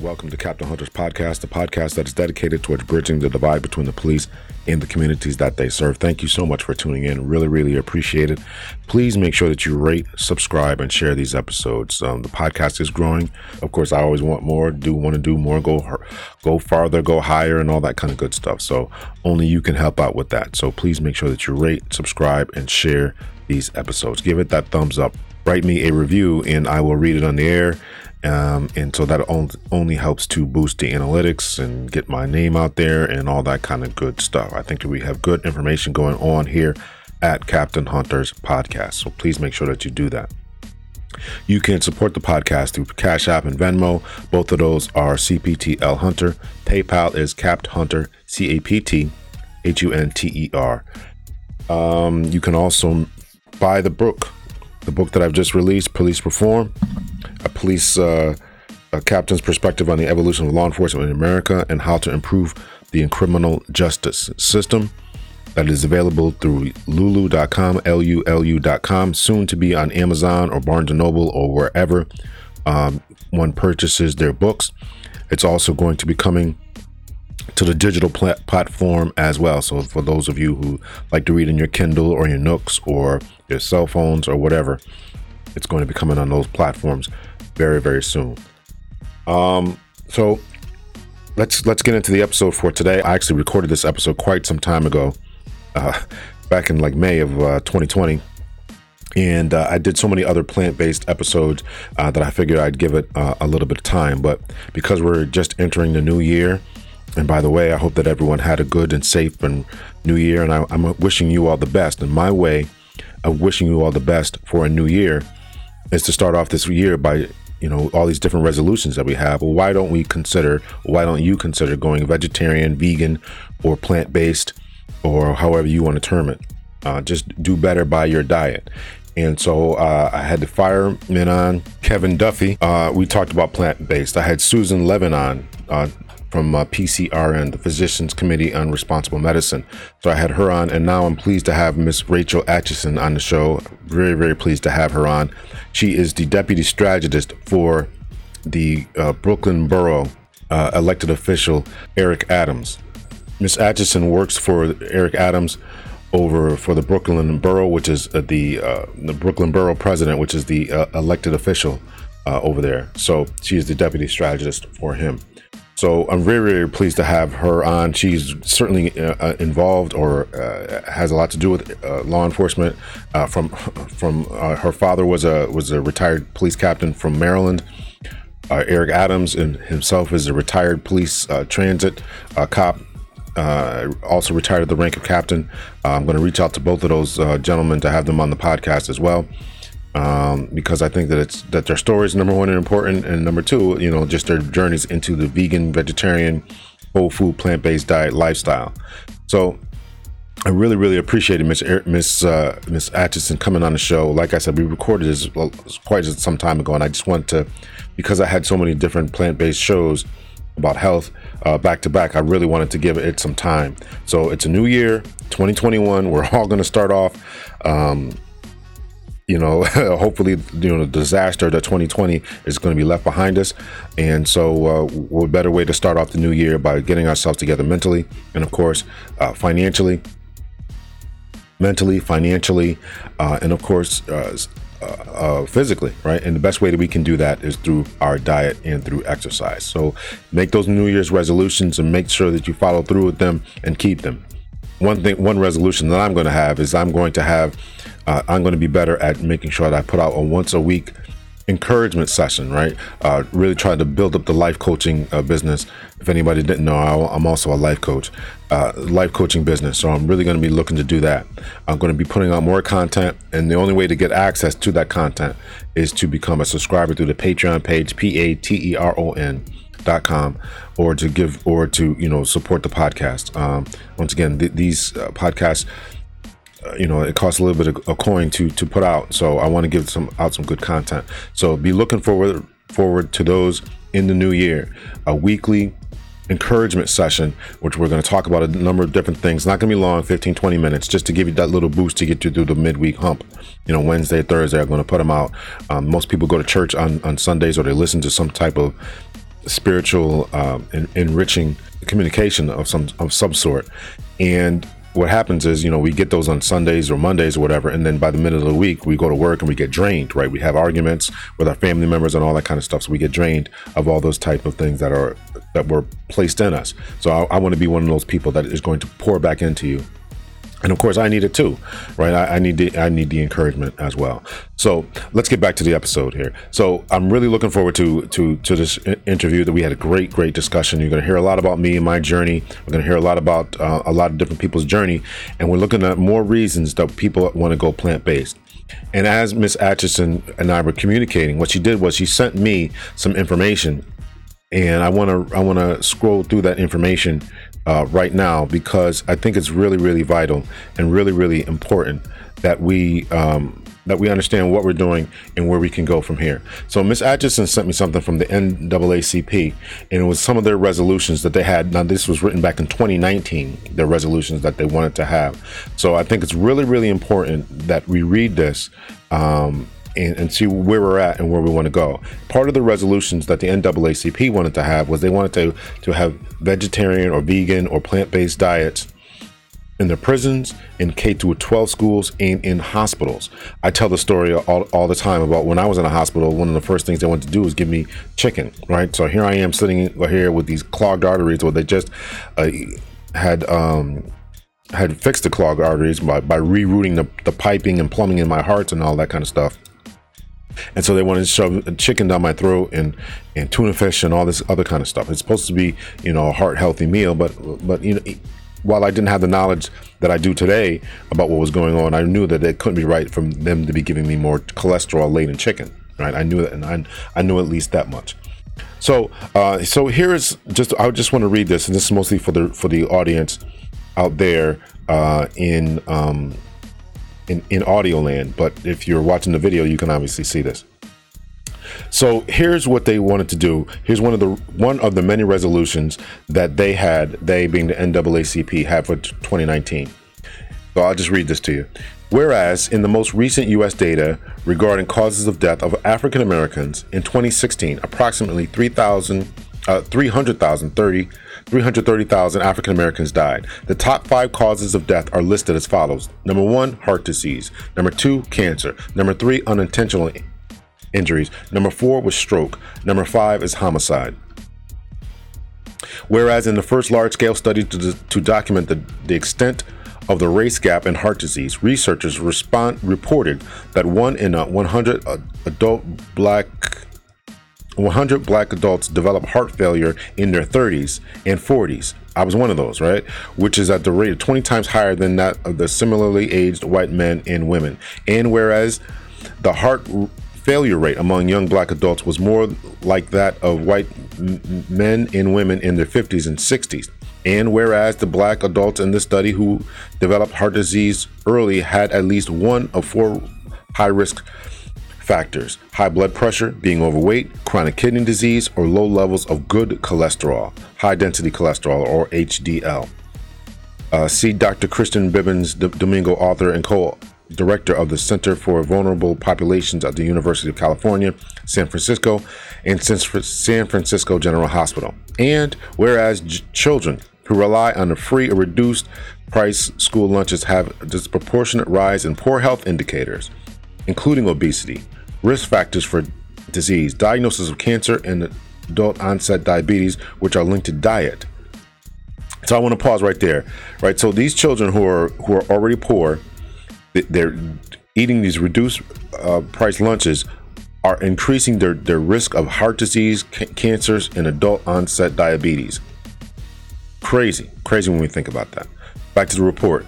Welcome to Captain Hunter's podcast, the podcast that is dedicated towards bridging the divide between the police and the communities that they serve. Thank you so much for tuning in. Really, really appreciate it. Please make sure that you rate, subscribe, and share these episodes. Um, the podcast is growing. Of course, I always want more, do want to do more, go go farther, go higher, and all that kind of good stuff. So only you can help out with that. So please make sure that you rate, subscribe, and share these episodes. Give it that thumbs up. Write me a review, and I will read it on the air um, and so that only helps to boost the analytics and get my name out there and all that kind of good stuff. I think we have good information going on here at Captain Hunter's podcast. So please make sure that you do that. You can support the podcast through Cash App and Venmo. Both of those are CPTL Hunter. PayPal is Capt Hunter, C A P T H U N T E R. Um, you can also buy the book, the book that I've just released, Police Reform a police uh, a captain's perspective on the evolution of law enforcement in America and how to improve the criminal justice system. That is available through lulu.com, L-U-L-U.com, soon to be on Amazon or Barnes & Noble or wherever um, one purchases their books. It's also going to be coming to the digital pl- platform as well. So for those of you who like to read in your Kindle or your Nooks or your cell phones or whatever, it's going to be coming on those platforms very very soon. Um, so let's let's get into the episode for today. I actually recorded this episode quite some time ago, uh, back in like May of uh, 2020. And uh, I did so many other plant based episodes uh, that I figured I'd give it uh, a little bit of time. But because we're just entering the new year, and by the way, I hope that everyone had a good and safe and new year. And I, I'm wishing you all the best. And my way of wishing you all the best for a new year is to start off this year by you know all these different resolutions that we have well why don't we consider why don't you consider going vegetarian vegan or plant-based or however you want to term it uh, just do better by your diet and so uh, I had the fireman on, Kevin Duffy. Uh, we talked about plant based. I had Susan Levin on, uh, from uh, PCRM, the Physicians Committee on Responsible Medicine. So I had her on, and now I'm pleased to have Miss Rachel Atcheson on the show. Very, very pleased to have her on. She is the deputy strategist for the uh, Brooklyn Borough uh, elected official Eric Adams. Miss Atcheson works for Eric Adams over for the Brooklyn Borough, which is uh, the uh, the Brooklyn Borough president, which is the uh, elected official over there. So she is the deputy strategist for him. So I'm very, very pleased to have her on. She's certainly uh, uh, involved or uh, has a lot to do with uh, law enforcement. Uh, from from uh, her father was a was a retired police captain from Maryland. Eric Adams and himself is a retired police transit cop. also retired at the rank of captain. I'm going to reach out to both of those gentlemen to have them on the podcast as well um, because I think that it's that their stories number one are important, and number two, you know, just their journeys into the vegan, vegetarian, whole food, plant based diet lifestyle. So I really, really appreciated Miss Miss uh, Miss Atcheson coming on the show. Like I said, we recorded this quite some time ago, and I just wanted to, because I had so many different plant based shows about health uh, back to back. I really wanted to give it some time. So it's a new year, 2021. We're all going to start off. Um, you know, hopefully, you know, the disaster that 2020 is going to be left behind us. And so, uh, what better way to start off the new year by getting ourselves together mentally and, of course, uh, financially, mentally, financially, uh, and of course, uh, uh, uh, physically, right? And the best way that we can do that is through our diet and through exercise. So, make those New Year's resolutions and make sure that you follow through with them and keep them. One thing, one resolution that I'm going to have is I'm going to have uh, I'm going to be better at making sure that I put out a once a week encouragement session, right? Uh, really trying to build up the life coaching uh, business. If anybody didn't know, I'm also a life coach, uh, life coaching business. So I'm really going to be looking to do that. I'm going to be putting out more content, and the only way to get access to that content is to become a subscriber through the Patreon page, P A T E R O N dot com or to give or to you know support the podcast um, once again th- these uh, podcasts you know it costs a little bit of a coin to to put out. So i want to give some out some good content. So be looking forward forward to those in the new year. A weekly encouragement session which we're going to talk about a number of different things. Not going to be long 15 20 minutes just to give you that little boost to get you through the midweek hump. You know wednesday thursday i'm going to put them out. Um, most people go to church on on sundays or they listen to some type of spiritual um, en- enriching communication of some of some sort. And what happens is, you know, we get those on Sundays or Mondays or whatever, and then by the middle of the week, we go to work and we get drained, right? We have arguments with our family members and all that kind of stuff, so we get drained of all those type of things that are that were placed in us. So I, I want to be one of those people that is going to pour back into you and of course I need it too, right? I, I, need the I need the encouragement as well. So let's get back to the episode here. So I'm really looking forward to to to this interview. That we had a great great discussion. You're going to hear a lot about me and my journey. We're going to hear a lot about uh, a lot of different people's journey, and we're looking at more reasons that people want to go plant based. And as Miss Atcheson and I were communicating, what she did was she sent me some information and I want to I want to scroll through that information uh, right now because I think it's really really vital and really really important that we um, that we understand what we're doing and where we can go from here. So Miss Atcheson sent me something from the NAACP, and it was some of their resolutions that they had. Now this was written back in 2019, their resolutions that they wanted to have. So I think it's really really important that we read this um, and, and, see where we're at and where we want to go. Part of the resolutions that the NAACP wanted to have was they wanted to to have vegetarian or vegan or plant based diets in the prisons, in K through 12 schools, and in hospitals. I tell the story all, all the time about when I was in a hospital. One of the first things they wanted to do was give me chicken, right? So here I am sitting here with these clogged arteries, where they just uh, had um, had fixed the clogged arteries by, by rerouting the, the piping and plumbing in my heart and all that kind of stuff. And so they wanted to shove chicken down my throat and, and tuna fish and all this other kind of stuff. It's supposed to be, you know, a heart healthy meal, but but you know, while I didn't have the knowledge that I do today about what was going on, I knew that it couldn't be right for them to be giving me more cholesterol laden chicken. Right? I knew that, and I I knew at least that much. So uh, so here is just I just want to read this, and this is mostly for the for the audience out there uh, in um, in, in audio land, but if you're watching the video, you can obviously see this. So here's what they wanted to do. Here's one of the one of the many resolutions that they had, they being the NAACP, had for 2019. So I'll just read this to you. Whereas in the most recent U.S. data regarding causes of death of African Americans in 2016, approximately 3,000, uh, 300,030 330,000 African Americans died. The top five causes of death are listed as follows Number one, heart disease. Number two, cancer. Number three, unintentional injuries. Number four was stroke. Number five is homicide. Whereas in the first large scale study to, to document the, the extent of the race gap in heart disease, researchers respond, reported that one in a 100 uh, adult black 100 black adults develop heart failure in their 30s and 40s. I was one of those, right? Which is at the rate of 20 times higher than that of the similarly aged white men and women. And whereas the heart failure rate among young black adults was more like that of white men and women in their 50s and 60s. And whereas the black adults in this study who developed heart disease early had at least one of four high risk factors high blood pressure, being overweight, chronic kidney disease, or low levels of good cholesterol, high density cholesterol, or HDL. Uh, see Dr. Kirsten Bibbins Domingo, author and co director of the Center for Vulnerable Populations at the University of California, San Francisco, and San Francisco General Hospital. And whereas j- children who rely on the free or reduced price school lunches have a disproportionate rise in poor health indicators, including obesity, risk factors for disease, diagnosis of cancer, and adult onset diabetes, which are linked to diet. So I want to pause right there. Right. So these children who are who are already poor, they're eating these reduced uh, price lunches are increasing their, their risk of heart disease, ca- cancers, and adult onset diabetes. Crazy, crazy when we think about that. Back to the report.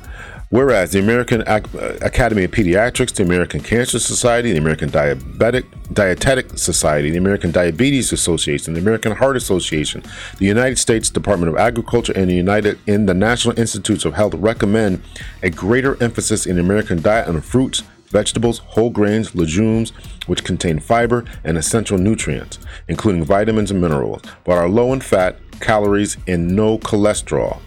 Whereas the American uh, Academy of Pediatrics, the American Cancer Society, the American Diabetic Dietetic Society, the American Diabetes Association, the American Heart Association, the United States Department of Agriculture, and the United in the National Institutes of Health recommend a greater emphasis in the American diet on fruits, vegetables, whole grains, legumes, which contain fiber and essential nutrients, including vitamins and minerals, but are low in fat, calories, and no cholesterol.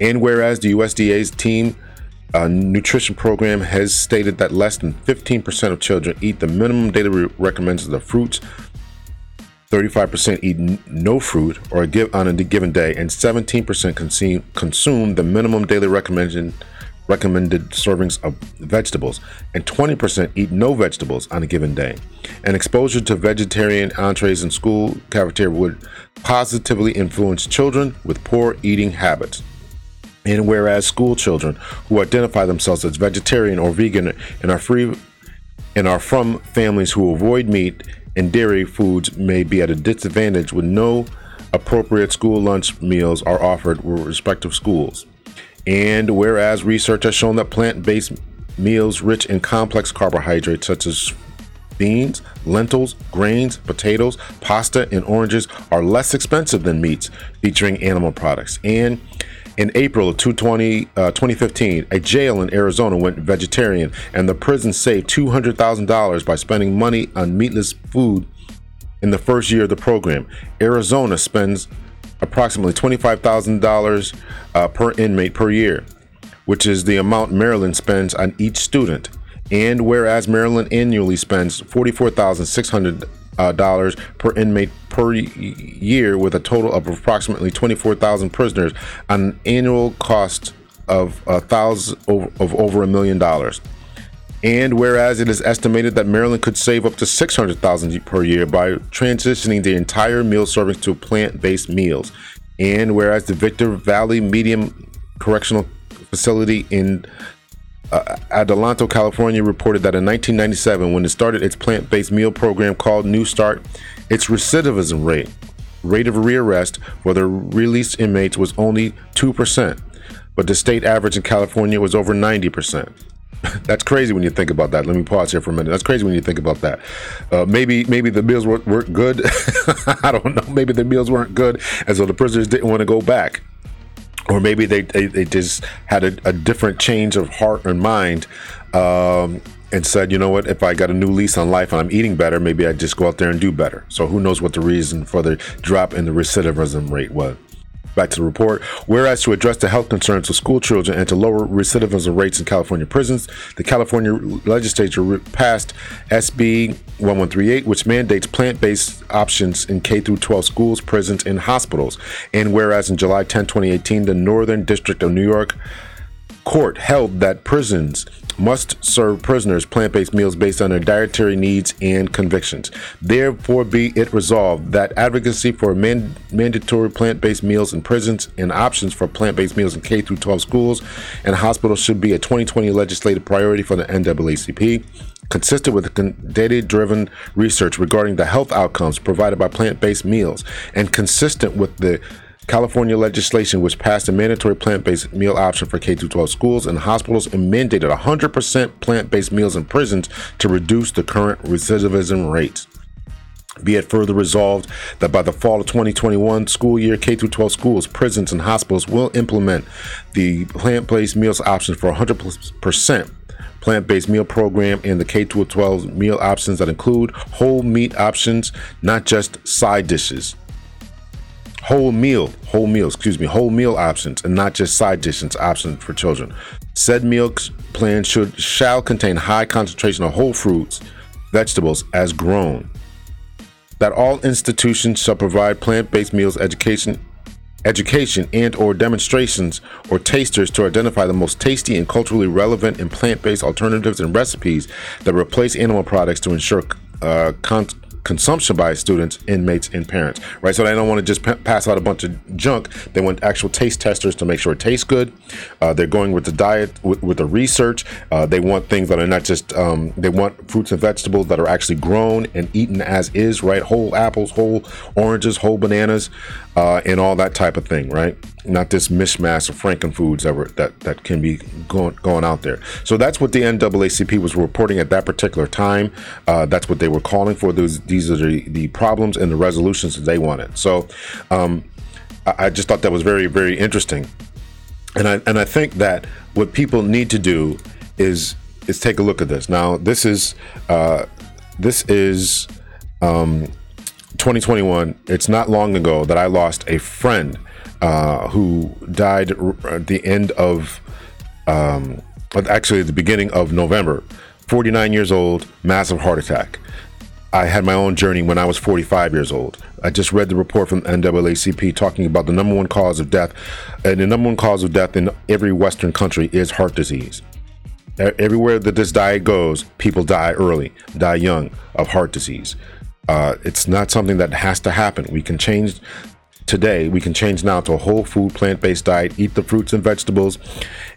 And whereas the USDA's team uh, nutrition program has stated that less than 15% of children eat the minimum daily re- recommends of fruits, 35% eat n- no fruit or give on a given day, and 17% consume, consume the minimum daily recommended recommended servings of vegetables, and 20% eat no vegetables on a given day. And exposure to vegetarian entrees in school cafeteria would positively influence children with poor eating habits. And whereas school children who identify themselves as vegetarian or vegan and are free and are from families who avoid meat and dairy foods may be at a disadvantage when no appropriate school lunch meals are offered with respective schools. And whereas research has shown that plant based meals rich in complex carbohydrates such as beans, lentils, grains, potatoes, pasta, and oranges are less expensive than meats featuring animal products. And in April of 2020, uh, 2015, a jail in Arizona went vegetarian, and the prison saved $200,000 by spending money on meatless food in the first year of the program. Arizona spends approximately $25,000 uh, per inmate per year, which is the amount Maryland spends on each student. And whereas Maryland annually spends 44,600 uh, dollars per inmate per year, with a total of approximately 24,000 prisoners, an annual cost of a thousand of over a million dollars. And whereas it is estimated that Maryland could save up to 600,000 per year by transitioning the entire meal service to plant-based meals. And whereas the Victor Valley Medium Correctional Facility in uh, Adelanto, California reported that in 1997, when it started its plant based meal program called New Start, its recidivism rate, rate of rearrest for the released inmates was only 2%, but the state average in California was over 90%. That's crazy when you think about that. Let me pause here for a minute. That's crazy when you think about that. Uh, maybe maybe the meals weren't, weren't good. I don't know. Maybe the meals weren't good, and so the prisoners didn't want to go back or maybe they, they, they just had a, a, different change of heart and mind um, and said, you know what, if I got a new lease on life and I'm eating better, maybe I just go out there and do better. So who knows what the reason for the drop in the recidivism rate was. Back to the report. Whereas to address the health concerns of school children and to lower recidivism rates in California prisons, the California legislature passed SB 1138, which mandates plant-based options in K through 12 schools, prisons, and hospitals. And whereas in July 10, 2018, the Northern District of New York court held that prisons must serve prisoners plant based meals based on their dietary needs and convictions. Therefore, be it resolved that advocacy for man- mandatory plant based meals in prisons and options for plant based meals in K 12 schools and hospitals should be a 2020 legislative priority for the NAACP. Consistent with data driven research regarding the health outcomes provided by plant based meals, and consistent with the California legislation, which passed a mandatory plant based meal option for K 12 schools and hospitals and mandated 100% plant based meals in prisons to reduce the current recidivism rates. Be it further resolved that by the fall of 2021 school year, K 12 schools, prisons, and hospitals will implement the plant based meals option for 100% plant based meal program and the K 12 meal options that include whole meat options, not just side dishes whole meal, whole meals, excuse me, whole meal options and not just side dishes options for children. Said meal plan should shall contain high concentration of whole fruits, vegetables as grown. That all institutions shall provide plant-based meals education education and or demonstrations or tasters to identify the most tasty and culturally relevant and plant-based alternatives and recipes that replace animal products to ensure uh, con- consumption by students, inmates, and parents, right? So they don't want to just p- pass out a bunch of junk. They want actual taste testers to make sure it tastes good. Uh, they're going with the diet, with, with the research. Uh, they want things that are not just, um, they want fruits and vegetables that are actually grown and eaten as is, right? Whole apples, whole oranges, whole bananas, uh, and all that type of thing, right? Not this mishmash of frankenfoods that that that can be going going out there. So that's what the NAACP was reporting at that particular time. Uh, that's what they were calling for. Those these are the, the problems and the resolutions that they wanted. So um, I, I just thought that was very very interesting, and I and I think that what people need to do is is take a look at this. Now this is uh, this is. Um, 2021, it's not long ago that I lost a friend uh, who died at the end of, um, actually, the beginning of November. 49 years old, massive heart attack. I had my own journey when I was 45 years old. I just read the report from NAACP talking about the number one cause of death, and the number one cause of death in every Western country is heart disease. Everywhere that this diet goes, people die early, die young of heart disease. Uh, it's not something that has to happen. We can change today. We can change now to a whole food, plant based diet, eat the fruits and vegetables,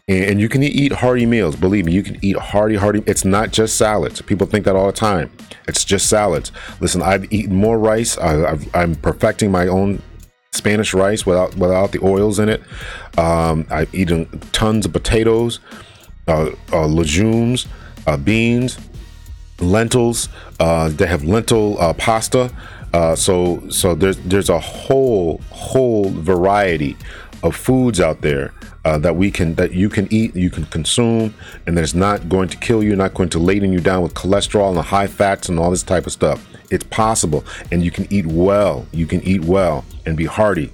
and you can eat hearty meals. Believe me, you can eat hearty, hearty. It's not just salads. People think that all the time. It's just salads. Listen, I've eaten more rice. I, am perfecting my own Spanish rice without without the oils in it. Um, I've eaten tons of potatoes, uh, uh, legumes, uh, beans, lentils. Uh, they have lentil uh, pasta. Uh, so so there's there's a whole whole variety of foods out there uh, that we can that you can eat, you can consume, and that's not going to kill you, not going to laden you down with cholesterol and the high fats and all this type of stuff. It's possible, and you can eat well. You can eat well and be hearty.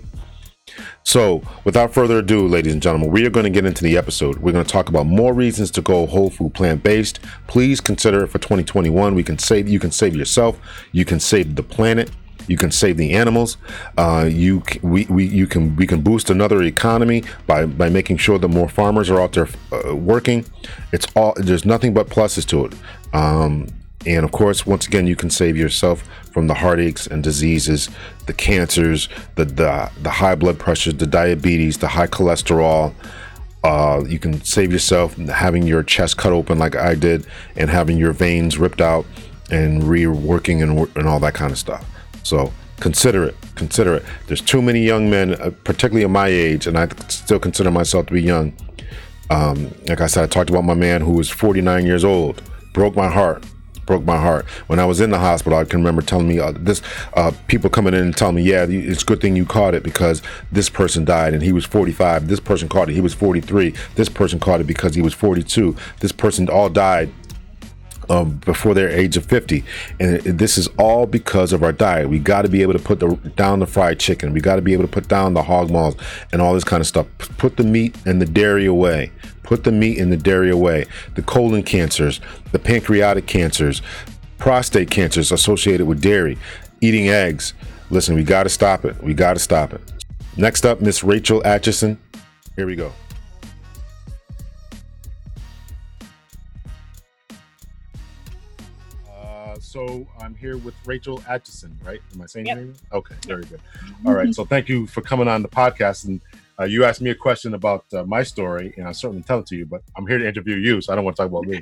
So, without further ado, ladies and gentlemen, we are going to get into the episode. We're going to talk about more reasons to go whole food plant based. Please consider it for 2021. We can save you can save yourself, you can save the planet, you can save the animals. Uh, you we, we you can we can boost another economy by by making sure that more farmers are out there uh, working. It's all there's nothing but pluses to it. Um, and of course, once again, you can save yourself from the heartaches and diseases, the cancers, the the, the high blood pressures, the diabetes, the high cholesterol. Uh, you can save yourself having your chest cut open like I did and having your veins ripped out and reworking and, and all that kind of stuff. So consider it. Consider it. There's too many young men, uh, particularly at my age, and I still consider myself to be young. Um, like I said, I talked about my man who was 49 years old. Broke my heart. Broke my heart. When I was in the hospital, I can remember telling me uh, this. Uh, people coming in and telling me, "Yeah, it's a good thing you caught it because this person died and he was 45. This person caught it. He was 43. This person caught it because he was 42. This person all died um, before their age of 50 and this is all because of our diet we got to be able to put the, down the fried chicken we got to be able to put down the hog maws and all this kind of stuff put the meat and the dairy away put the meat and the dairy away the colon cancers the pancreatic cancers prostate cancers associated with dairy eating eggs listen we got to stop it we got to stop it next up miss rachel atcheson here we go uh, so I'm here with Rachel Atcheson, right? Am I saying yep. your name? Okay, very good. All right, so thank you for coming on the podcast. And uh, you asked me a question about uh, my story, and I certainly tell it to you. But I'm here to interview you, so I don't want to talk about me.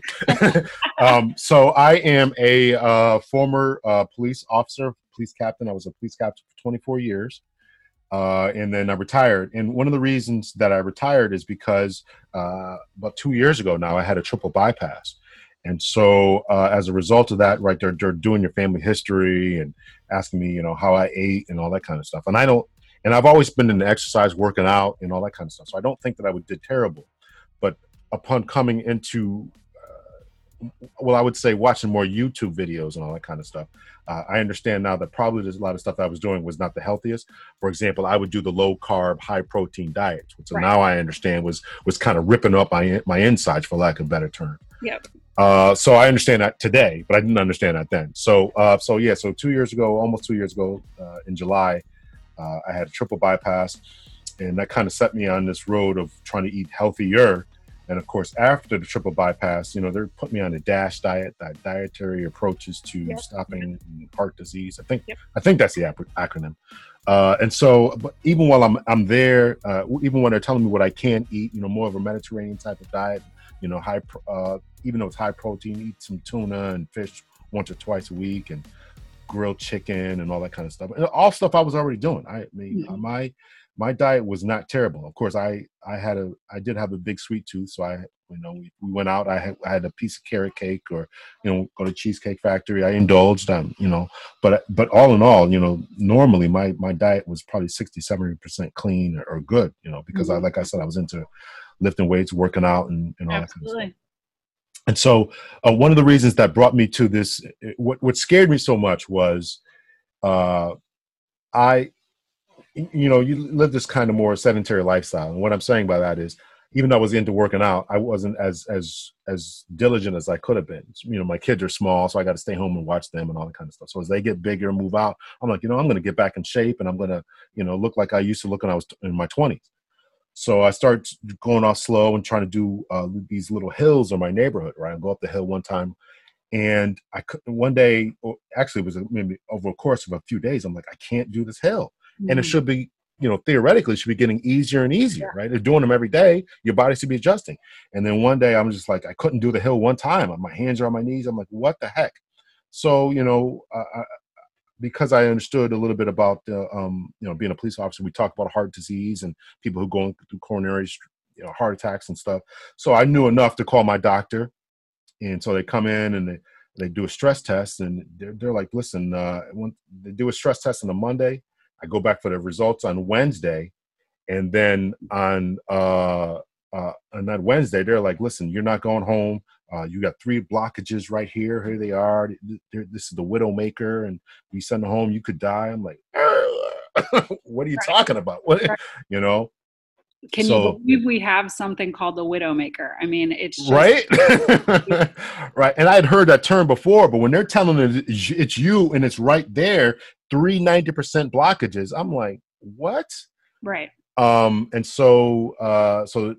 um, so I am a uh, former uh, police officer, police captain. I was a police captain for 24 years. Uh, and then I retired. And one of the reasons that I retired is because uh, about two years ago now, I had a triple bypass. And so, uh, as a result of that, right, they're, they're doing your family history and asking me, you know, how I ate and all that kind of stuff. And I don't, and I've always been into exercise, working out, and all that kind of stuff. So I don't think that I would did terrible. But upon coming into, uh, well, I would say watching more YouTube videos and all that kind of stuff, uh, I understand now that probably there's a lot of stuff I was doing was not the healthiest. For example, I would do the low carb, high protein diets, which right. now I understand was was kind of ripping up my my insides, for lack of a better term. Yep. Uh, so I understand that today, but I didn't understand that then. So, uh, so yeah, so two years ago, almost two years ago, uh, in July, uh, I had a triple bypass, and that kind of set me on this road of trying to eat healthier. And of course, after the triple bypass, you know, they're putting me on a DASH diet, that dietary approaches to yep. stopping heart disease. I think, yep. I think that's the acronym. Uh, and so, but even while I'm I'm there, uh, even when they're telling me what I can't eat, you know, more of a Mediterranean type of diet, you know, high, uh, even though it's high protein, eat some tuna and fish once or twice a week and grilled chicken and all that kind of stuff. And all stuff I was already doing. I mean, mm-hmm. my my diet was not terrible. Of course, I I had a I did have a big sweet tooth, so I you know we, we went out. I had I had a piece of carrot cake or you know go to cheesecake factory. I indulged them, you know. But but all in all, you know, normally my my diet was probably 60 70 percent clean or, or, good, you know, because mm-hmm. I like I said I was into lifting weights, working out, and, and all Absolutely. that kind of stuff. And so, uh, one of the reasons that brought me to this, what what scared me so much was, uh, I, you know, you live this kind of more sedentary lifestyle, and what I'm saying by that is, even though I was into working out, I wasn't as as as diligent as I could have been. You know, my kids are small, so I got to stay home and watch them and all that kind of stuff. So as they get bigger and move out, I'm like, you know, I'm going to get back in shape and I'm going to, you know, look like I used to look when I was in my 20s. So I start going off slow and trying to do uh, these little hills in my neighborhood. Right, I go up the hill one time, and I one day, actually, it was maybe over a course of a few days. I'm like, I can't do this hill, mm-hmm. and it mm. should be you know, theoretically should be getting easier and easier, yeah. right? They're doing them every day. Your body should be adjusting. And then one day I'm just like, I couldn't do the hill one time. My hands are on my knees. I'm like, what the heck? So, you know, uh, because I understood a little bit about, uh, um, you know, being a police officer, we talk about heart disease and people who go through coronary, you know, heart attacks and stuff. So I knew enough to call my doctor. And so they come in and they, they do a stress test and they're, they're like, listen, uh, when they do a stress test on a Monday, I go back for the results on Wednesday, and then on uh, uh, on that Wednesday, they're like, "Listen, you're not going home. Uh, you got three blockages right here. Here they are. This is the widowmaker, and we send home. You could die." I'm like, "What are you right. talking about? What, you know?" Can so, you believe we have something called the widowmaker? I mean, it's just- right, right. And I had heard that term before, but when they're telling it it's you and it's right there, three ninety percent blockages, I'm like, what? Right. Um, and so, uh, so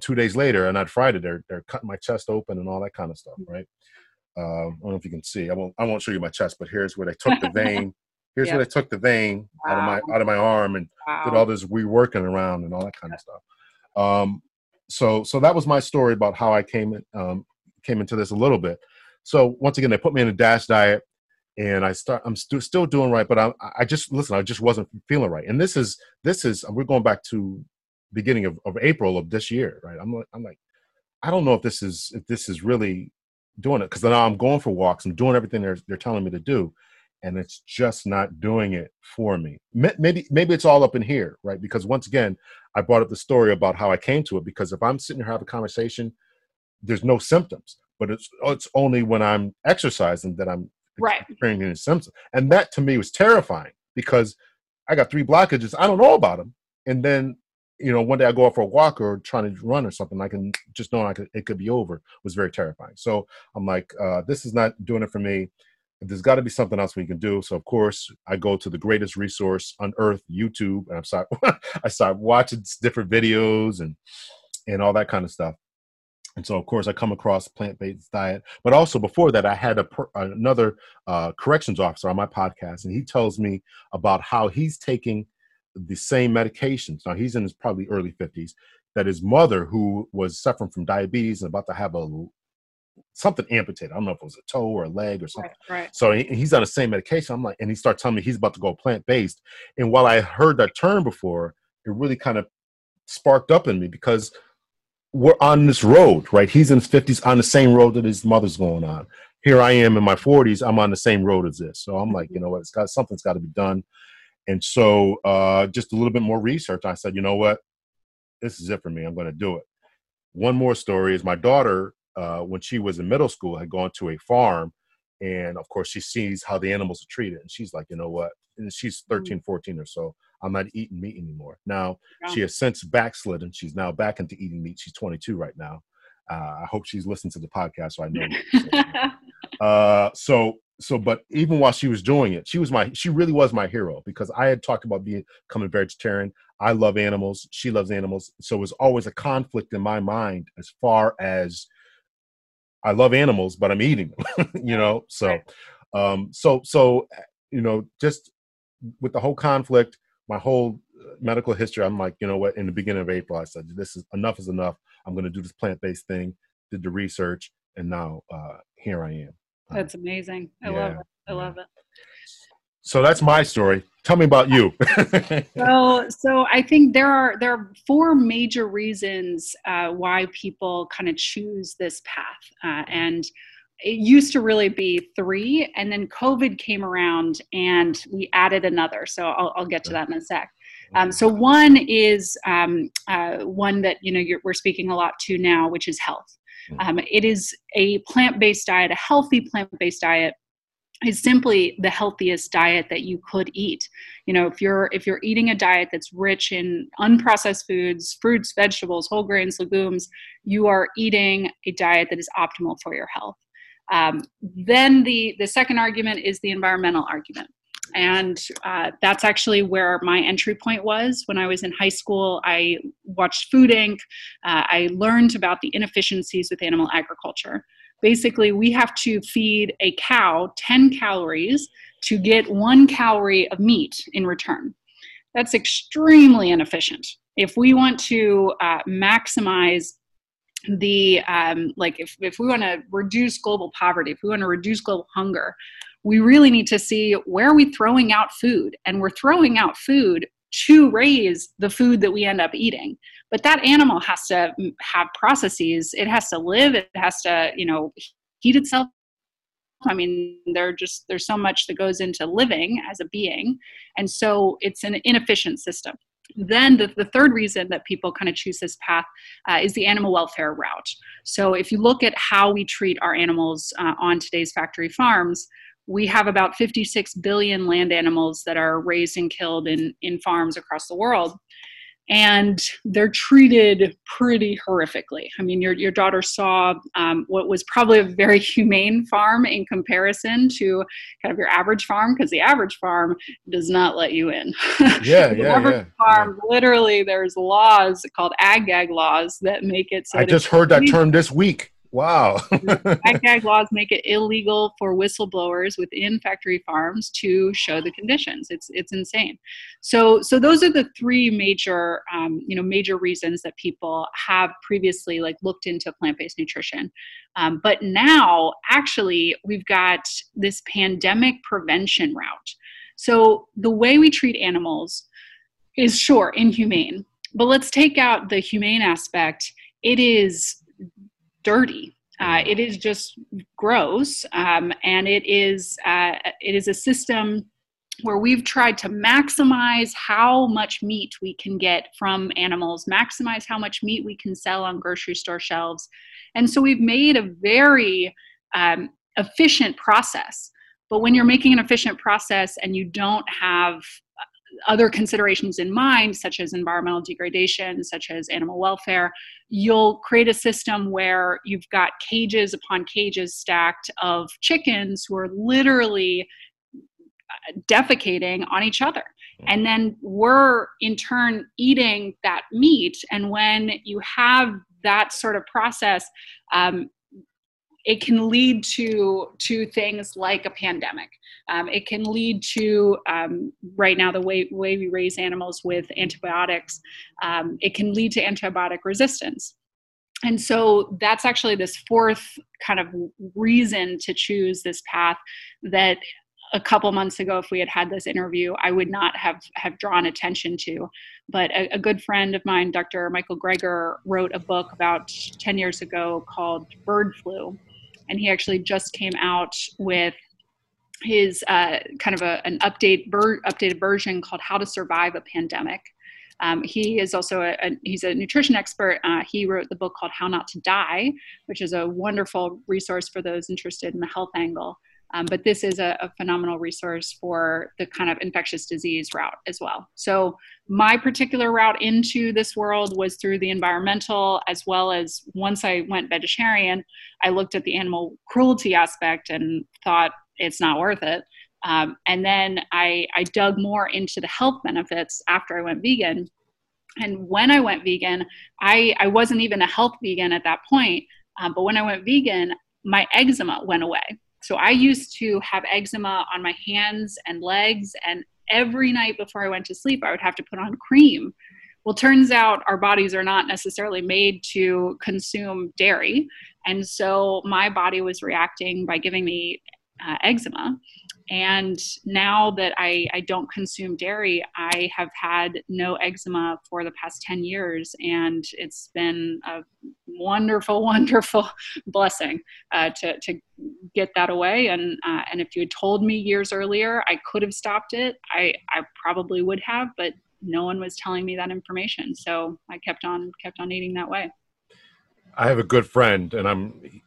two days later, and on Friday, they're they're cutting my chest open and all that kind of stuff, mm. right? Um, I don't know if you can see. I won't. I won't show you my chest, but here's where they took the vein Here's yep. where they took the vein wow. out of my out of my arm and wow. did all this reworking around and all that kind of stuff. Um, so so that was my story about how I came in, um, came into this a little bit. So once again, they put me in a DASH diet, and I start. I'm st- still doing right, but I I just listen. I just wasn't feeling right. And this is this is we're going back to beginning of, of April of this year, right? I'm like I'm like I don't know if this is if this is really doing it because now I'm going for walks. I'm doing everything they're they're telling me to do, and it's just not doing it for me. Maybe maybe it's all up in here, right? Because once again, I brought up the story about how I came to it. Because if I'm sitting here having a conversation, there's no symptoms, but it's it's only when I'm exercising that I'm right. symptoms, and that to me was terrifying because I got three blockages. I don't know about them, and then you know one day I go out for a walk or trying to run or something. I can just know I could, it could be over was very terrifying. So I'm like, uh, this is not doing it for me there's got to be something else we can do. So of course, I go to the greatest resource on earth, YouTube, and I start I start watching different videos and and all that kind of stuff. And so, of course, I come across plant-based diet. But also before that, I had a another uh, corrections officer on my podcast, and he tells me about how he's taking the same medications. Now he's in his probably early fifties. That his mother, who was suffering from diabetes and about to have a something amputated. I don't know if it was a toe or a leg or something. Right, right. So he, he's on the same medication. I'm like, and he starts telling me he's about to go plant based. And while I heard that term before, it really kind of sparked up in me because we're on this road, right? He's in his 50s on the same road that his mother's going on. Here I am in my 40s. I'm on the same road as this. So I'm like, you know what? It's got something's got to be done. And so, uh, just a little bit more research. I said, you know what? This is it for me. I'm going to do it. One more story is my daughter uh, when she was in middle school, had gone to a farm. And of course, she sees how the animals are treated. And she's like, you know what? And she's mm. 13, 14 or so. I'm not eating meat anymore. Now, yeah. she has since backslidden. She's now back into eating meat. She's 22 right now. Uh, I hope she's listening to the podcast so I know. uh, so, so, but even while she was doing it, she was my, she really was my hero because I had talked about being, becoming vegetarian. I love animals. She loves animals. So it was always a conflict in my mind as far as I love animals, but I'm eating them, you know? So, um, so, so, you know, just with the whole conflict, my whole uh, medical history, I'm like, you know what, in the beginning of April, I said, this is enough is enough. I'm going to do this plant-based thing, did the research, and now uh, here I am. That's amazing. I yeah, love it. I yeah. love it. So that's my story. Tell me about you. so, so I think there are there are four major reasons uh, why people kind of choose this path, uh, and it used to really be three, and then COVID came around and we added another. So I'll, I'll get to that in a sec. Um, so one is um, uh, one that you know we're speaking a lot to now, which is health. Hmm. Um, it is a plant-based diet, a healthy plant-based diet is simply the healthiest diet that you could eat you know if you're if you're eating a diet that's rich in unprocessed foods fruits vegetables whole grains legumes you are eating a diet that is optimal for your health um, then the the second argument is the environmental argument. And uh, that's actually where my entry point was. When i was in high school i watched food inc. Uh, i learned about the inefficiencies with animal agriculture. Basically we have to feed a cow 10 calories to get one calorie of meat in return. That's extremely inefficient. If we want to uh, maximize the um, like if, if we want to reduce global poverty if we want to reduce global hunger we really need to see where are we throwing out food? And we're throwing out food to raise the food that we end up eating. But that animal has to have processes. It has to live. It has to you know heat itself. I mean there just there's so much that goes into living as a being. And so it's an inefficient system then the, the third reason that people kind of choose this path uh, is the animal welfare route. So if you look at how we treat our animals uh, on today's factory farms we have about 56 billion land animals that are raised and killed in, in farms across the world and they're treated pretty horrifically. I mean, your, your daughter saw um, what was probably a very humane farm in comparison to kind of your average farm, because the average farm does not let you in. Yeah, the yeah, average yeah, farm, yeah. literally, there's laws called ag gag laws that make it so. I just heard that term this week. Wow. ag laws make it illegal for whistleblowers within factory farms to show the conditions. It's it's insane. So so those are the three major um, you know major reasons that people have previously like looked into plant-based nutrition. Um, but now actually we've got this pandemic prevention route. So the way we treat animals is sure inhumane, but let's take out the humane aspect. It is dirty. Uh, it is just gross, um, and it is uh, it is a system where we've tried to maximize how much meat we can get from animals, maximize how much meat we can sell on grocery store shelves, and so we've made a very um, efficient process. But when you're making an efficient process and you don't have other considerations in mind, such as environmental degradation, such as animal welfare, you'll create a system where you've got cages upon cages stacked of chickens who are literally uh, defecating on each other. And then we're in turn eating that meat. And when you have that sort of process, um, it can lead to to things like a pandemic. Um, it can lead to um, right now the way way we raise animals with antibiotics. Um, it can lead to antibiotic resistance. And so that's actually this fourth kind of reason to choose this path that a couple months ago if we had had this interview i would not have have drawn attention to but a, a, good friend of mine dr michael greger wrote a book about 10 years ago called bird flu and he actually just came out with his uh, kind of a, an update ver- updated version called "How to Survive a Pandemic." Um, he is also a, a, he's a nutrition expert. Uh, he wrote the book called "How Not to Die," which is a wonderful resource for those interested in the health angle. Um, but this is a, a, phenomenal resource for the kind of infectious disease route as well. So, my particular route into this world was through the environmental, as well as once I went vegetarian, I looked at the animal cruelty aspect and thought it's not worth it. Um, and then I, I dug more into the health benefits after I went vegan. And when I went vegan, I, I wasn't even a health vegan at that point. Um, but when I went vegan, my eczema went away so I used to have eczema on my hands and legs, and every night before I went to sleep, I would have to put on cream. Well, turns out our bodies are not necessarily made to consume dairy. And so my body was reacting by giving me uh, eczema. And now that I, I don't consume dairy, I have had no eczema for the past 10 years. And it's been a wonderful, wonderful blessing uh, to, to get that away. And, uh, and if you had told me years earlier I could have stopped it, I, I probably would have, but no one was telling me that information. So I kept on, kept on eating that way. I have a good friend and I'm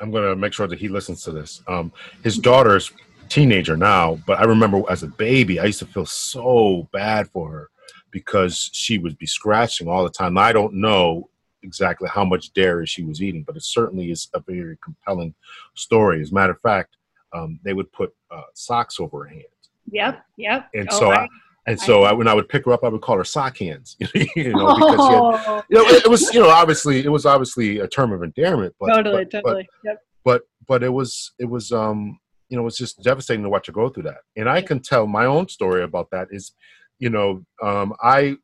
I'm going to make sure that he listens to this. Um, his daughter's teenager now, but I remember as a baby, I used to feel so bad for her because she would be scratching all the time. I don't know exactly how much dairy she was eating, but it certainly is a very compelling story. As a matter of fact, um, they would put uh, socks over her hands. Yep, yep. And oh, so I, I, and so I, when I would pick her up, I would call her sock hands. you know, because oh. had, you know, it, it, was you know obviously it was obviously a term of endearment. But, totally, but, totally. But, yep. But but it was it was um you know it's just devastating to watch her go through that. And I can tell my own story about that is, you know, um, I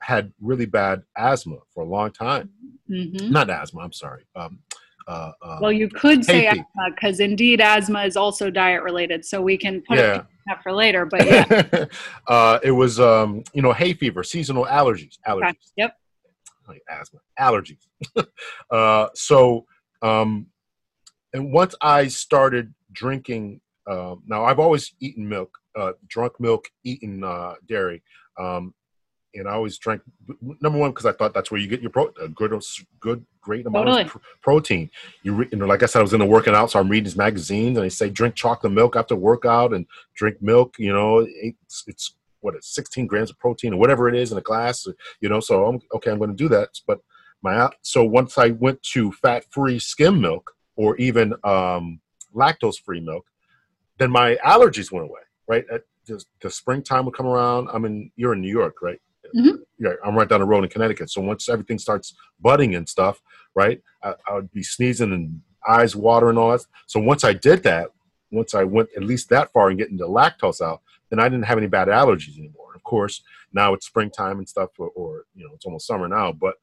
had really bad asthma for a long time. Mm-hmm. Not asthma. I'm sorry. Um, uh, uh, well, you could say asthma because indeed asthma is also diet related, so we can put yeah. it for later. But yeah, uh, it was um, you know hay fever, seasonal allergies, allergies. Okay. Yep. Like asthma, allergies. Uh, so, um, and once I started drinking, um, now I've always eaten milk, uh, drunk milk, eaten uh, dairy. Um, and I always drank number one because I thought that's where you get your pro, a good, good, great amount totally. of pr- protein. You, re, you know, like I said, I was into working out, so I'm reading these magazines, and they say drink chocolate milk after workout and drink milk. You know, it's, it's what it's 16 grams of protein or whatever it is in a glass. You know, so I'm okay. I'm going to do that. But my so once I went to fat-free skim milk or even um, lactose-free milk, then my allergies went away. Right. At, the, the springtime would come around. I mean, you're in New York, right? Mm-hmm. Yeah, I'm right down the road in Connecticut. So once everything starts budding and stuff, right, I, I would be sneezing and eyes watering and all that. So once I did that, once I went at least that far and getting the lactose out, then I didn't have any bad allergies anymore. Of course, now it's springtime and stuff, or, or you know, it's almost summer now, but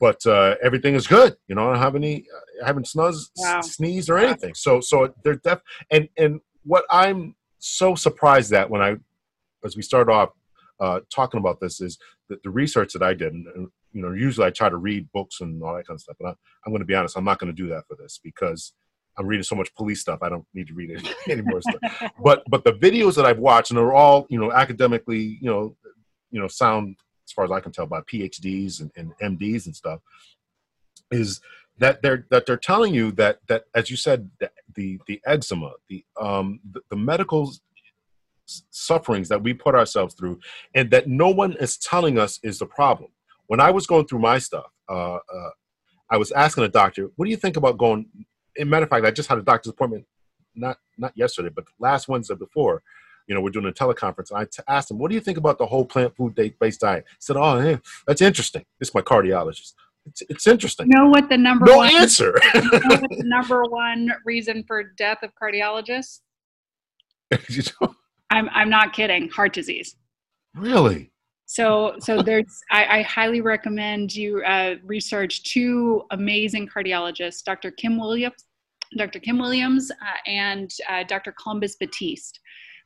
but uh, everything is good. You know, I don't have any, I haven't snuzzed, wow. sneezed or anything. So so they're def and and what I'm so surprised at when I, as we start off, uh, talking about this is that the research that I did, and, and, you know, usually I try to read books and all that kind of stuff, but I, I'm going to be honest, I'm not going to do that for this because I'm reading so much police stuff. I don't need to read any, any more stuff. But but the videos that I've watched, and they're all you know academically you know you know sound as far as I can tell by PhDs and, and MDs and stuff, is that they're that they're telling you that that as you said the the, eczema, the um the, the medical sufferings that we put ourselves through and that no one is telling us is the problem. When i was going through my stuff uh, uh, i was asking a doctor what do you think about going? In matter of fact i just had a doctor's appointment not not yesterday but last wednesday before you know we're doing a teleconference and i t- asked him what do you think about the whole plant food based diet he said oh hey, that's interesting this is my cardiologist it's, it's interesting. Know what the number no one answer. the number one reason for death of cardiologists? you know? I'm I'm not kidding. Heart disease. Really? So so there's I, I highly recommend you uh, research two amazing cardiologists, Dr. Kim Williams, Dr. Kim Williams, uh, and uh, Dr. Columbus Batiste,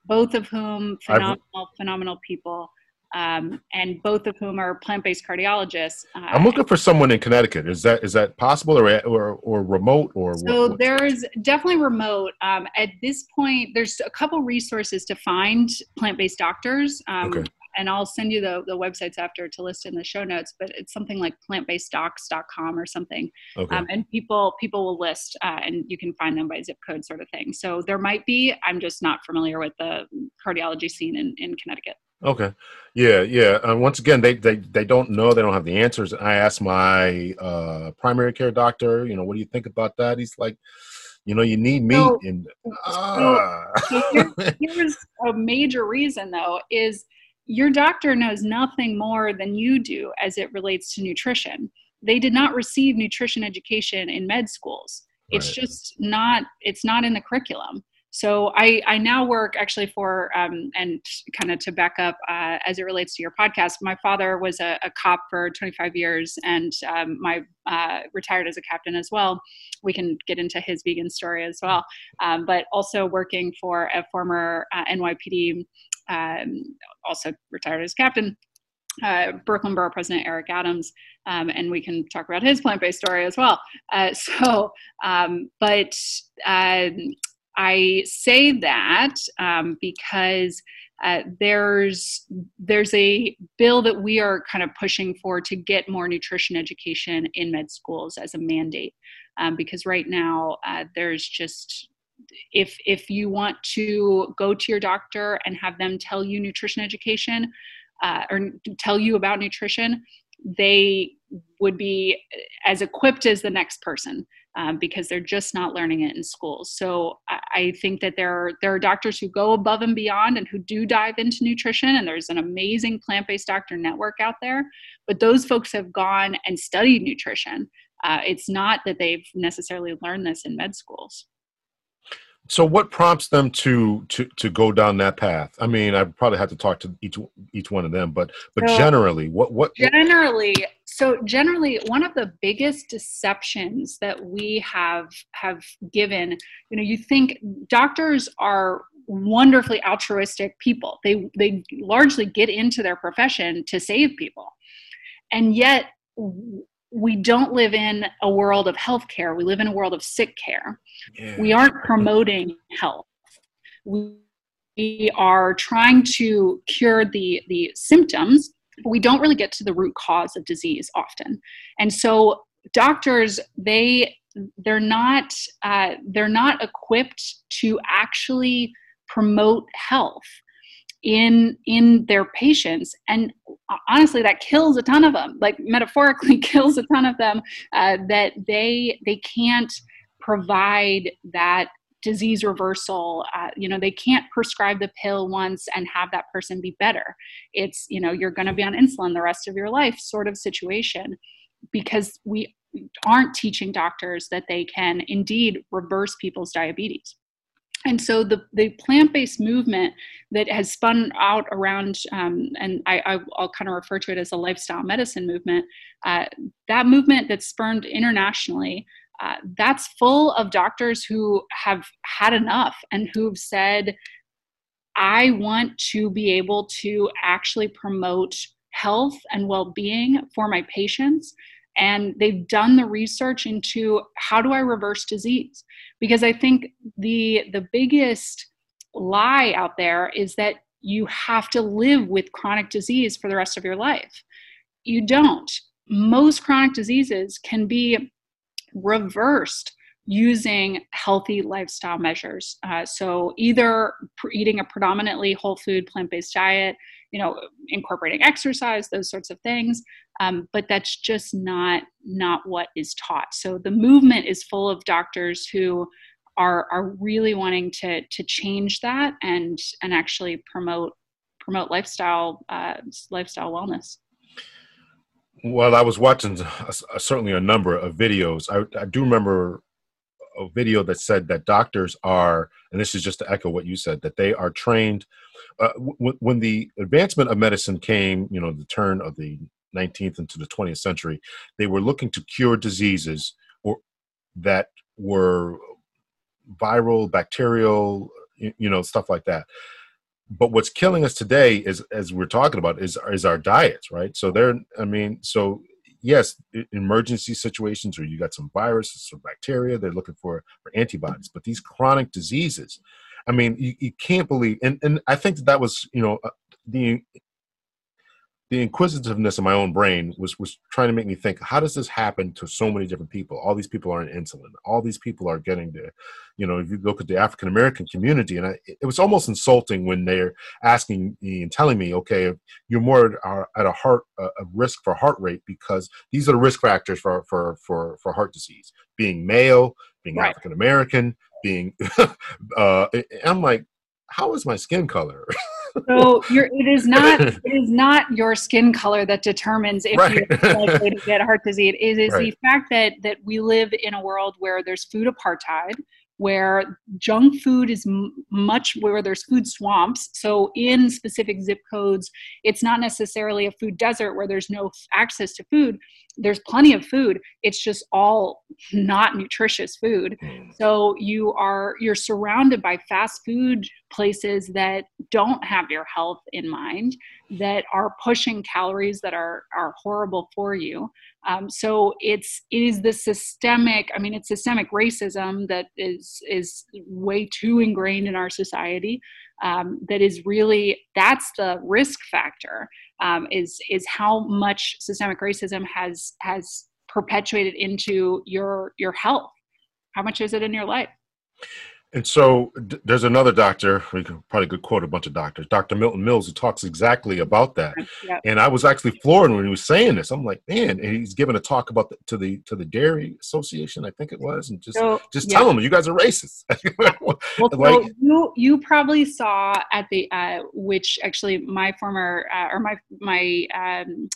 both of whom phenomenal I've, phenomenal people um, and both of whom are plant-based cardiologists. Uh, I'm looking for someone in Connecticut. Is that is that possible or or, or remote or? So what, there's definitely remote. Um, at this point, there's a couple resources to find plant-based doctors. Um, okay. And I'll send you the, the websites after to list in the show notes, but it's something like plantbaseddocs.com or something. Okay. Um, and people people will list uh, and you can find them by zip code sort of thing. So there might be, I'm just not familiar with the cardiology scene in, in Connecticut. Okay. Yeah, yeah. And once again, they, they they don't know. They don't have the answers. I asked my uh, primary care doctor, you know, what do you think about that? He's like, you know, you need meat. So, and uh. so here's, here's a major reason, though, is your doctor knows nothing more than you do as it relates to nutrition. They did not receive nutrition education in med schools. It's right. just not. It's not in the curriculum. So I, I now work actually for, um, and kind of to back up uh, as it relates to your podcast, my father was a, a cop for 25 years and um, my uh, retired as a captain as well. We can get into his vegan story as well. Um, but also working for a former uh, NYPD, um, also retired as captain, uh, Brooklyn Borough President Eric Adams, um, and we can talk about his plant-based story as well. Uh, so, um, but uh, I say that um, because uh, there's there's a bill that we are kind of pushing for to get more nutrition education in med schools as a mandate um, because right now uh, there's just if if you want to go to your doctor and have them tell you nutrition education uh, or tell you about nutrition, they would be as equipped as the next person um, because they're just not learning it in schools. So I, I think that there are, there are doctors who go above and beyond and who do dive into nutrition, and there's an amazing plant-based doctor network out there. But those folks have gone and studied nutrition. Uh, it's not that they've necessarily learned this in med schools. So, what prompts them to to to go down that path? I mean, I probably have to talk to each each one of them, but but so generally, what what generally? So generally, one of the biggest deceptions that we have have given, you know, you think doctors are wonderfully altruistic people. They they largely get into their profession to save people, and yet we don't live in a world of healthcare. We live in a world of sick care. Yeah. We aren't promoting health. We, are trying to cure the, the symptoms, but we don't really get to the root cause of disease often. And so doctors, they they're not uh, they're not equipped to actually promote health in in their patients. And honestly that kills a ton of them like metaphorically kills a ton of them uh, that they they can't provide that disease reversal uh, you know they can't prescribe the pill once and have that person be better. It's you know you're going to be on insulin the rest of your life sort of situation because we aren't teaching doctors that they can indeed reverse people's diabetes and so the, the plant-based movement that has spun out around um, and I, will kind of refer to it as a lifestyle medicine movement uh, that movement that's spurned internationally uh, that's full of doctors who have had enough and who've said i want to be able to actually promote health and well-being for my patients and they've done the research into how do i reverse disease because i think the the biggest lie out there is that you have to live with chronic disease for the rest of your life you don't most chronic diseases can be reversed using healthy lifestyle measures. Uh, so either eating a predominantly whole food plant-based diet, you know, incorporating exercise, those sorts of things. Um, but that's just not not what is taught. So the movement is full of doctors who are are really wanting to to change that and and actually promote promote lifestyle uh, lifestyle wellness. Well, I was watching certainly a number of videos. I, I do remember a video that said that doctors are, and this is just to echo what you said, that they are trained. Uh, w- when the advancement of medicine came, you know, the turn of the 19th into the 20th century, they were looking to cure diseases or that were viral, bacterial, you know, stuff like that. But what's killing us today is, as we're talking about, is is our diets, right? So they're, I mean, so yes, emergency situations or you got some viruses or bacteria, they're looking for, for antibodies. But these chronic diseases, I mean, you, you can't believe, and, and I think that that was, you know, uh, the the inquisitiveness of my own brain was was trying to make me think how does this happen to so many different people? All these people are on insulin. All these people are getting the you know if you look at the african american community and I, it was almost insulting when they're asking me and telling me okay you're more at a heart a risk for heart rate because these are the risk factors for for for, for heart disease. Being male being right. african american being uh i'm like how is my skin color so it is not it is not your skin color that determines if right. you're likely to get heart disease. It is right. the fact that that we live in a world where there's food apartheid, where junk food is m- much where there's food swamps. So in specific zip codes, it's not necessarily a food desert where there's no access to food. There's plenty of food. It's just all not nutritious food. Hmm. So you are you're surrounded by fast food places that don't have your health in mind, that are pushing calories that are are horrible for you. Um, so it's it is the systemic. I mean, it's systemic racism that is is way too ingrained in our society. Um, that is really that's the risk factor. Um, is is how much systemic racism has has perpetuated into your your health. How much is it in your life? And so d- there's another doctor, we could probably could quote a bunch of doctors, Dr. Milton Mills, who talks exactly about that. Yep. And I was actually floored when he was saying this. I'm like, man, and he's giving a talk about the, to the to the Dairy Association, I think it was, and just so, just yeah. tell them you guys are racist. well, like, so you you probably saw at the uh, which actually my former uh, or my my um,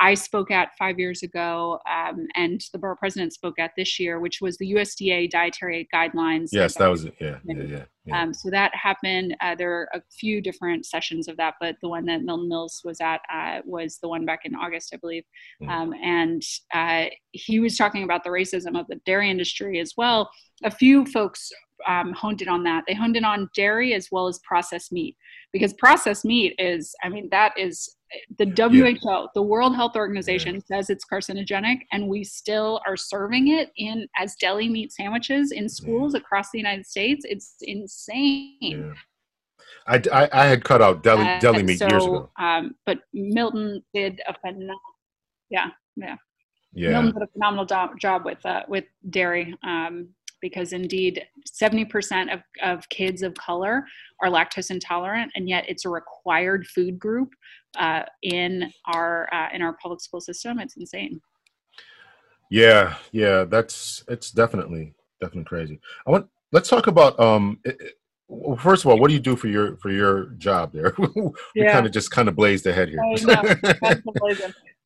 I spoke at five years ago, um, and the borough president spoke at this year, which was the USDA dietary guidelines. Yes, that was it. Yeah, yeah, yeah. yeah. Um, so that happened. Uh, there are a few different sessions of that, but the one that Milton Mills was at uh, was the one back in August, I believe. Mm. Um, and uh, he was talking about the racism of the dairy industry as well. A few folks um, honed in on that. They honed in on dairy as well as processed meat because processed meat is, I mean, that is the WHO, yeah. the World Health Organization, yeah. says it's carcinogenic, and we still are serving it in as deli meat sandwiches in schools yeah. across the United States. It's insane. I, I, I, had cut out deli uh, deli meat so, years ago. Um, but Milton did a phenomenal, yeah, yeah. Yeah. Milton did a phenomenal do- job with uh, with dairy. Um, because indeed 70% of, of kids of color are lactose intolerant and yet it's a required food group uh, in our uh, in our public school system it's insane yeah yeah that's it's definitely definitely crazy i want let's talk about um it, well, first of all, what do you do for your for your job there? we yeah. kind of just kind of blazed ahead here.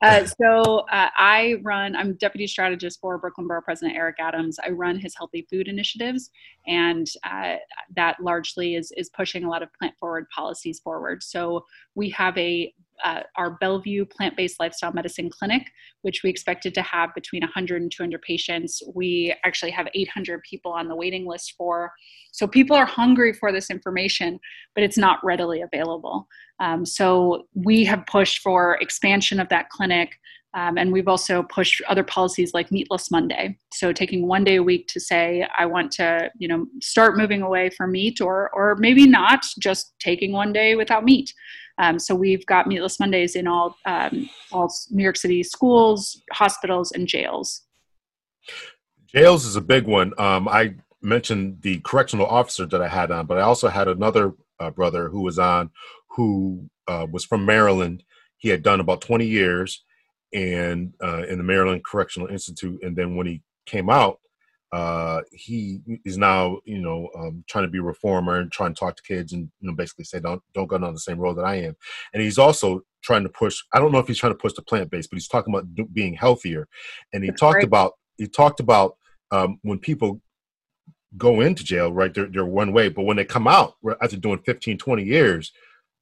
Uh, so uh, I run. I'm deputy strategist for Brooklyn Borough President Eric Adams. I run his healthy food initiatives, and uh, that largely is is pushing a lot of plant forward policies forward. So we have a uh, our Bellevue plant based lifestyle medicine clinic, which we expected to have between 100 and 200 patients. We actually have 800 people on the waiting list for. So people are hungry for this information, but it's not readily available. Um, so we have pushed for expansion of that clinic. Um, and we've also pushed other policies like Meatless Monday. So taking one day a week to say, I want to, you know, start moving away from meat, or or maybe not, just taking one day without meat. Um, so we've got Meatless Mondays in all um, all New York City schools, hospitals, and jails. Jails is a big one. Um, I mentioned the correctional officer that I had on, but I also had another uh, brother who was on who uh, was from Maryland. He had done about 20 years and uh, in the Maryland Correctional Institute, and then when he came out, uh, he is now you know um, trying to be a reformer and trying to talk to kids and you know basically say don't don't go down the same road that I am. And he's also trying to push. I don't know if he's trying to push the plant based, but he's talking about do, being healthier. And he That's talked about he talked about um, when people go into jail, right? They're they're one way, but when they come out after doing 15, 20 years.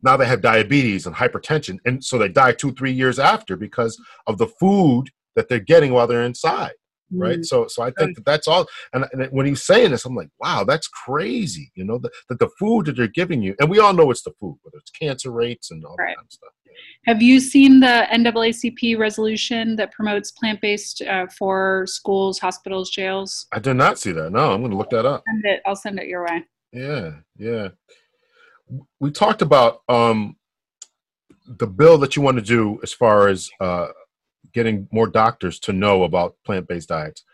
Now they have diabetes and hypertension, and so they die two, three years after because of the food that they're getting while they're inside right? Mm-hmm. so so i think that that's all and, and, when he's saying this i'm like wow that's crazy you know that, that the food that they're giving you and we all know it's the food whether it's cancer rates and all right. that kind of stuff. Have you seen the naacp resolution that promotes plant-based uh, for schools hospitals jails? I did not see that no i'm going to look that up. Send it, i'll send it your way. Yeah yeah. We talked about um the bill that you want to do as far as uh getting more doctors to know about plant-based diets.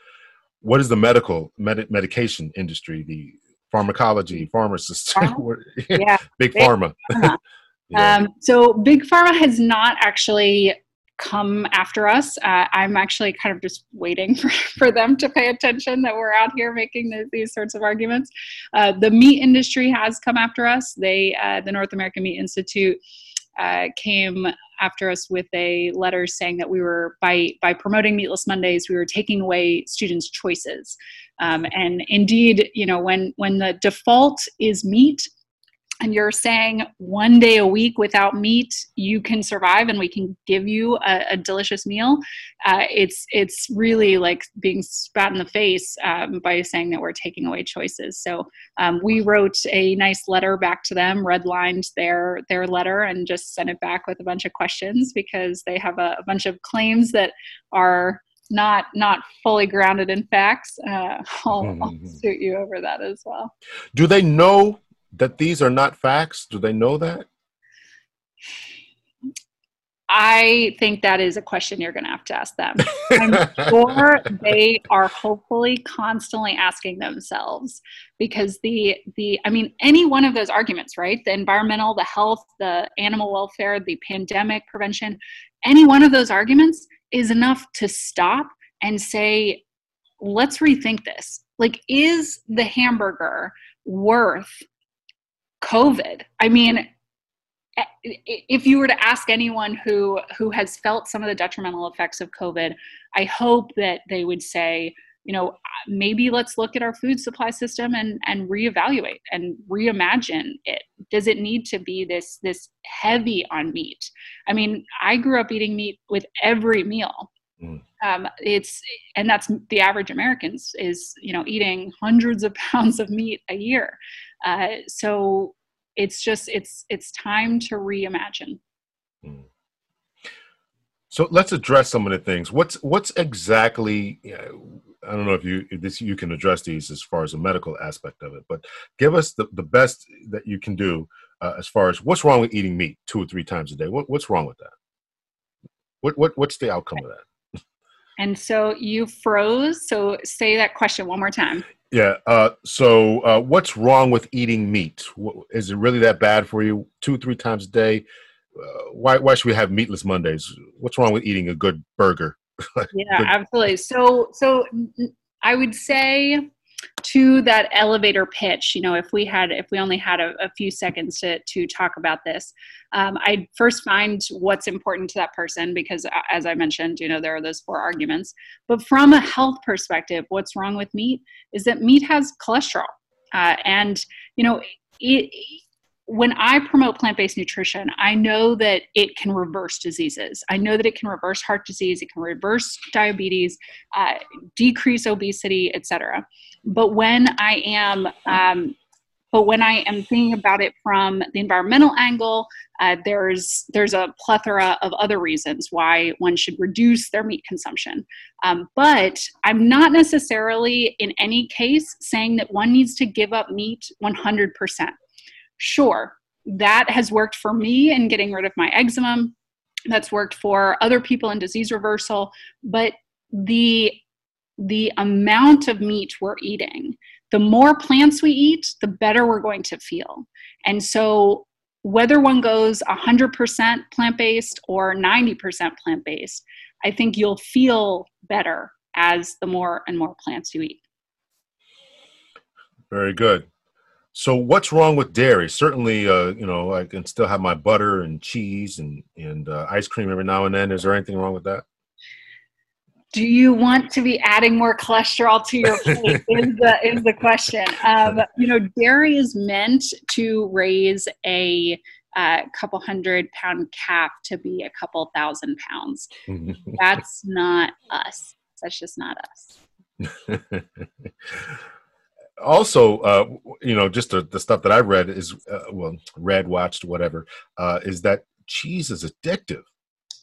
What is the medical med- medication industry, the pharmacology, pharmacists, yeah, big, big pharma? pharma. yeah. um, so big pharma has not actually come after us. Uh, I'm actually kind of just waiting for, for them to pay attention that we're out here making the, these sorts of arguments. Uh, the meat industry has come after us. They, uh, the North American Meat Institute, uh, came after us with a letter saying that we were by by promoting meatless mondays we were taking away students choices. Um, and indeed you know when when the default is meat and you're saying one day a week without meat you can survive and we can give you a, a delicious meal. Uh, it's it's really like being spat in the face um, by saying that we're taking away choices. So um, we wrote a nice letter back to them redlined their their letter and just sent it back with a bunch of questions because they have a, a bunch of claims that are not not fully grounded in facts. Uh, I'll, mm-hmm. I'll suit you over that as well. Do they know that these are not facts? Do they know that? I think that is a question you're going to have to ask them. I'm sure they are hopefully constantly asking themselves because the the I mean any one of those arguments, right? The environmental, the health, the animal welfare, the pandemic prevention, any one of those arguments is enough to stop and say let's rethink this. Like is the hamburger worth COVID? I mean, if you were to ask anyone who who has felt some of the detrimental effects of covid i hope that they would say you know maybe let's look at our food supply system and and reevaluate and reimagine it does it need to be this this heavy on meat i mean i grew up eating meat with every meal mm. um, it's and that's the average americans is you know eating hundreds of pounds of meat a year uh, so it's just it's it's time to reimagine. Hmm. so let's address some of the things. What's what's exactly i don't know if you if this you can address these as far as the medical aspect of it but give us the, the best that you can do uh, as far as what's wrong with eating meat two or three times a day? What, what's wrong with that? What, what what's the outcome of that? And so you froze. So say that question one more time yeah. Uh, so, uh, what's wrong with eating meat? Is it really that bad for you? Two, three times a day? Uh, why? Why should we have meatless Mondays? What's wrong with eating a good burger? yeah, good. absolutely. So, so I would say to that elevator pitch you know if we had if we only had a, a few seconds to to talk about this. Um, i'd first find what's important to that person because uh, as i mentioned you know there are those four arguments. But from a health perspective what's wrong with meat is that meat has cholesterol. Uh, and you know it, when I promote plant based nutrition, I know that it can reverse diseases. I know that it can reverse heart disease, it can reverse diabetes, uh, decrease obesity, etc. But when I am um, but when I am thinking about it from the environmental angle, uh, there's there's a plethora of other reasons why one should reduce their meat consumption. Um, but I'm not necessarily in any case saying that one needs to give up meat 100%. Sure, that has worked for me in getting rid of my eczema. That's worked for other people in disease reversal. But the the amount of meat we're eating, the more plants we eat, the better we're going to feel. And so, whether one goes 100% plant based or 90% plant based, I think you'll feel better as the more and more plants you eat. Very good. So what's wrong with dairy? Certainly, uh, you know, I can still have my butter and cheese and and uh, ice cream every now and then. Is there anything wrong with that? Do you want to be adding more cholesterol to your plate? is the is the question. Um, you know, dairy is meant to raise a uh, couple hundred pound calf to be a couple thousand pounds. That's not us. That's just not us. also, uh, you know, just the, the stuff that I read is, uh, well, read, watched, whatever, uh, is that cheese is addictive.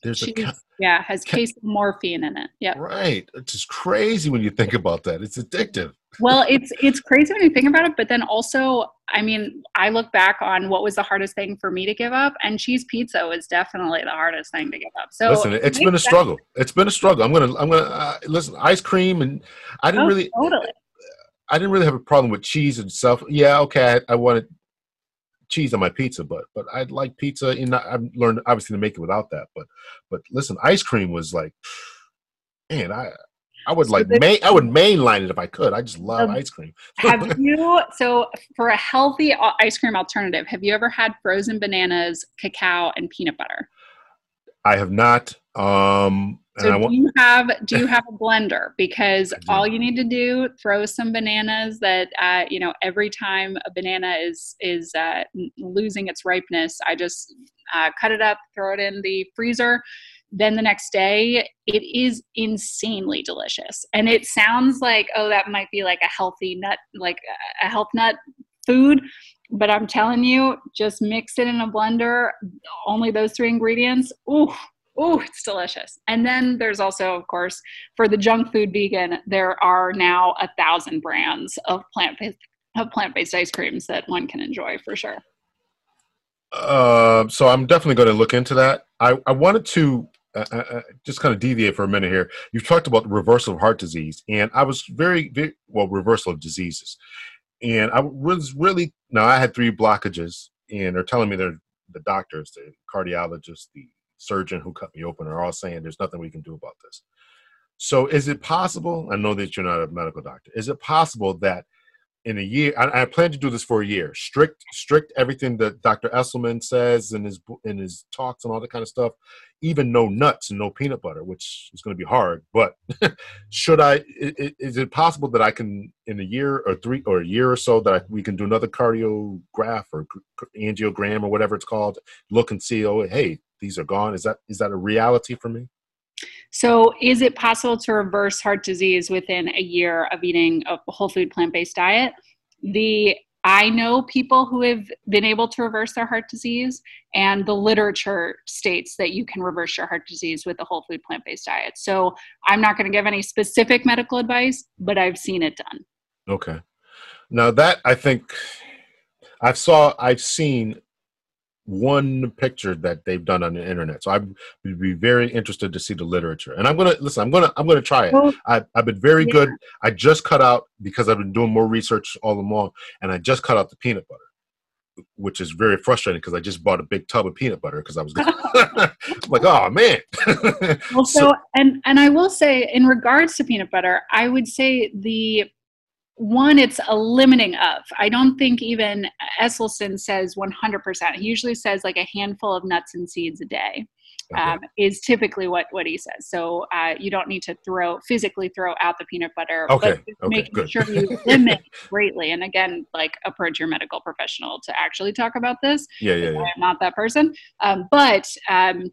There's cheese, a yeah, has ca- casomorphin in it. Yeah, right. It's just crazy when you think about that. It's addictive. well, it's it's crazy when you think about it, but then also, I mean, I look back on what was the hardest thing for me to give up, and cheese pizza was definitely the hardest thing to give up. So listen, it's it been a struggle. It's been a struggle. I'm gonna I'm gonna uh, listen. Ice cream, and I didn't oh, really totally I didn't really have a problem with cheese itself. Yeah, okay, I, I wanted cheese on my pizza, but but I like pizza. And I've learned obviously to make it without that. But but listen, ice cream was like, man, I I would so like main, I would mainline it if I could. I just love um, ice cream. have you so for a healthy ice cream alternative? Have you ever had frozen bananas, cacao, and peanut butter? I have not. Um, so do you have do you have a blender? Because all you need to do throw some bananas that uh, you know every time a banana is is uh, losing its ripeness, I just uh, cut it up, throw it in the freezer. Then the next day, it is insanely delicious, and it sounds like oh that might be like a healthy nut, like a health nut food but I'm telling you, just mix it in a blender, only those three ingredients. Ooh, ooh, it's delicious. And then there's also, of course, for the junk food vegan, there are now a thousand brands of plant based of plant based ice creams that one can enjoy for sure. Uh, so I'm definitely going to look into that. I, I wanted to uh, uh, uh, just kind of deviate for a minute here. You talked about the reversal of heart disease, and I was very, very well reversal of diseases, and I was really now I had three blockages, and they're telling me they're the doctors, the cardiologists, the surgeon who cut me open are all saying there's nothing we can do about this. So is it possible? I know that you're not a medical doctor. Is it possible that in a year, I, I plan to do this for a year. Strict, strict everything that Dr. Esselman says in his in his talks and all that kind of stuff. Even no nuts and no peanut butter, which is going to be hard. But should I? Is it possible that I can in a year or three or a year or so that I, we can do another cardiograph or angiogram or whatever it's called? Look and see. Oh, hey, these are gone. Is that is that a reality for me? So, is it possible to reverse heart disease within a year of eating a whole food plant based diet? The I know people who have been able to reverse their heart disease, and the literature states that you can reverse your heart disease with a whole food plant based diet. So, I'm not going to give any specific medical advice, but I've seen it done. Okay. Now, that I think I've saw, I've seen one picture that they've done on the internet. So I would be very interested to see the literature. And I'm gonna listen. I'm gonna I'm gonna try it. Well, I, I've been very yeah. good. I just cut out because I've been doing more research all along, and I just cut out the peanut butter, which is very frustrating because I just bought a big tub of peanut butter because I was like, oh man. well, so, so and and I will say in regards to peanut butter, I would say the one, it's a limiting of. I don't think even Esselstyn says 100%. He usually says like a handful of nuts and seeds a day. Okay. Um, is typically what what he says. So uh, you don't need to throw physically throw out the peanut butter, okay. but okay, making sure you limit greatly. And again, like approach your medical professional to actually talk about this. Yeah, yeah, yeah. I'm not that person, um, but um,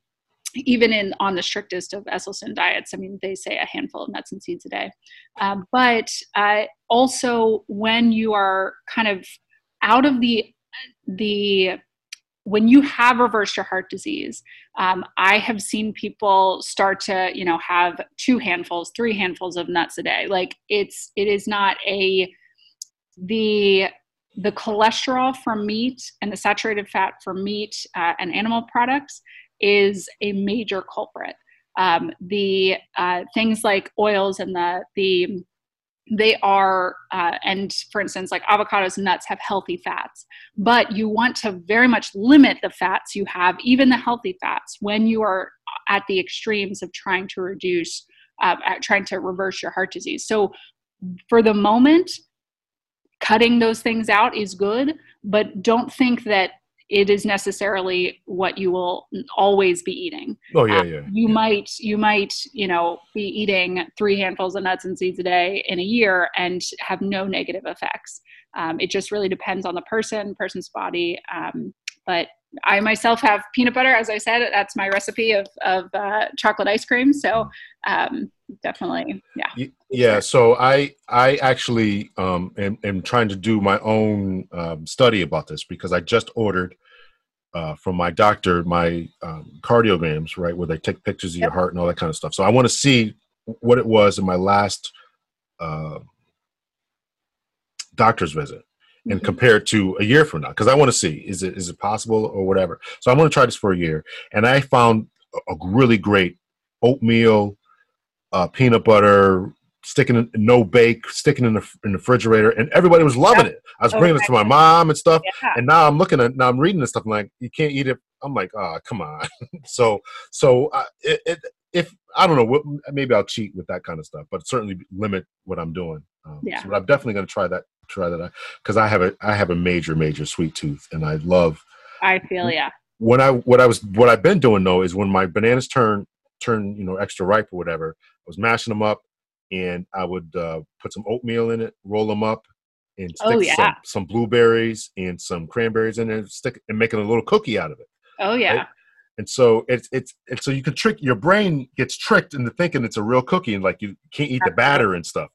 even in on the strictest of Esselstyn diets, I mean, they say a handful of nuts and seeds a day. Um, but uh, also, when you are kind of out of the the when you have reversed your heart disease, um, I have seen people start to, you know, have two handfuls, three handfuls of nuts a day. Like it's, it is not a the the cholesterol from meat and the saturated fat from meat uh, and animal products is a major culprit. Um, the uh, things like oils and the the they are uh, and for instance like avocados and nuts have healthy fats but you want to very much limit the fats you have even the healthy fats when you are at the extremes of trying to reduce uh, trying to reverse your heart disease so for the moment cutting those things out is good but don't think that it is necessarily what you will always be eating. Oh yeah, um, yeah. You yeah. might you might you know be eating three handfuls of nuts and seeds a day in a year and have no negative effects. Um, it just really depends on the person, person's body. Um, but I myself have peanut butter, as I said, that's my recipe of of uh, chocolate ice cream. So um, definitely, yeah. Yeah. So I I actually um, am, am trying to do my own um, study about this because I just ordered uh, from my doctor my um, cardiograms, right, where they take pictures of yep. your heart and all that kind of stuff. So I want to see what it was in my last uh, doctor's visit and mm-hmm. compare it to a year from now because I want to see is it is it possible or whatever. So I want to try this for a year, and I found a really great oatmeal, uh, peanut butter, sticking in, no bake, sticking in the in the refrigerator, and everybody was loving yeah. it. I was bringing okay. it to my mom and stuff, yeah. and now I'm looking at now I'm reading this stuff. I'm like, you can't eat it. I'm like, oh, come on. so so uh, it, it, if I don't know, maybe I'll cheat with that kind of stuff, but certainly limit what I'm doing. Um, yeah. So I'm definitely going to try that. Try that because I have a I have a major major sweet tooth, and I love. I feel yeah. When I what I was what I've been doing though is when my bananas turn turn you know extra ripe or whatever, I was mashing them up, and I would uh, put some oatmeal in it, roll them up, and oh, stick oh, yeah. some, some blueberries and some cranberries in it, stick and making a little cookie out of it. Oh yeah. Right? And so it's it's and so you can trick your brain gets tricked into thinking it's a real cookie and like you can't eat the batter and stuff.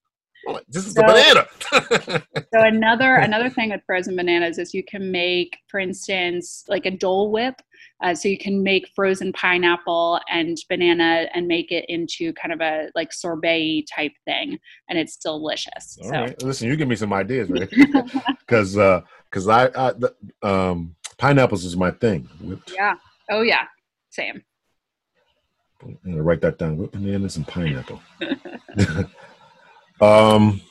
Like, this is so, a banana. so another another thing with frozen bananas is you can make, for instance, like a Dole Whip. Uh, so you can make frozen pineapple and banana and make it into kind of a like sorbet type thing, and it's delicious. All so. right. listen, you give me some ideas, right? Because because uh, I, I um Pineapples is my thing. Whipped. Yeah. Oh yeah. Same. I'm gonna write that down. Whipped bananas and pineapple. um,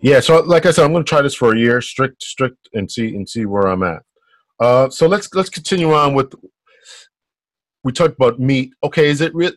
yeah. So, like I said, I'm gonna try this for a year, strict, strict, and see and see where I'm at. Uh, so let's let's continue on with. We talked about meat. Okay, is it real?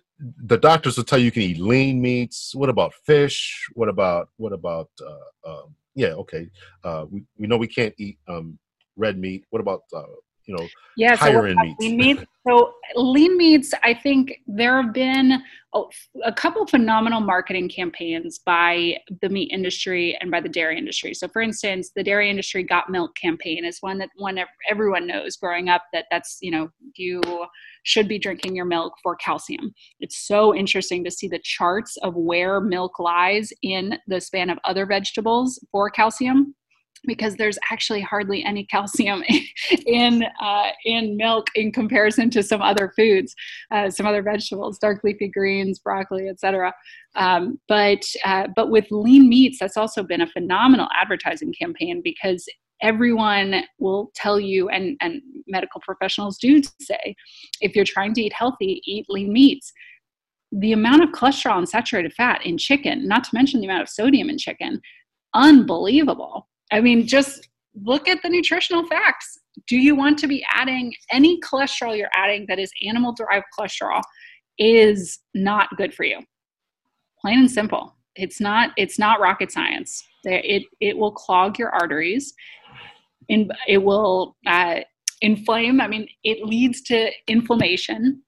The doctors will tell you you can eat lean meats. What about fish? What about what about? Uh, um, yeah, okay. Uh, we we know we can't eat um, red meat. What about uh, you know yeah, higher so end meats? Lean meats? so lean meats, I think there have been a, a couple phenomenal marketing campaigns by the meat industry and by the dairy industry. So, for instance, the dairy industry got milk campaign is one that one everyone knows growing up that that's you know you should be drinking your milk for calcium. It's so interesting to see the charts of where milk lies in the span of other vegetables for calcium because there's actually hardly any calcium in uh, in milk in comparison to some other foods, uh, some other vegetables, dark leafy greens, broccoli, etc. Um, but uh, but with lean meats, that's also been a phenomenal advertising campaign because everyone will tell you and and medical professionals do say if you're trying to eat healthy eat lean meats the amount of cholesterol and saturated fat in chicken not to mention the amount of sodium in chicken unbelievable I mean, just look at the nutritional facts. Do you want to be adding any cholesterol you're adding that is animal derived cholesterol is not good for you. Plain and simple. It's not it's not rocket science. It it will clog your arteries and it will uh, inflame. I mean, it leads to inflammation.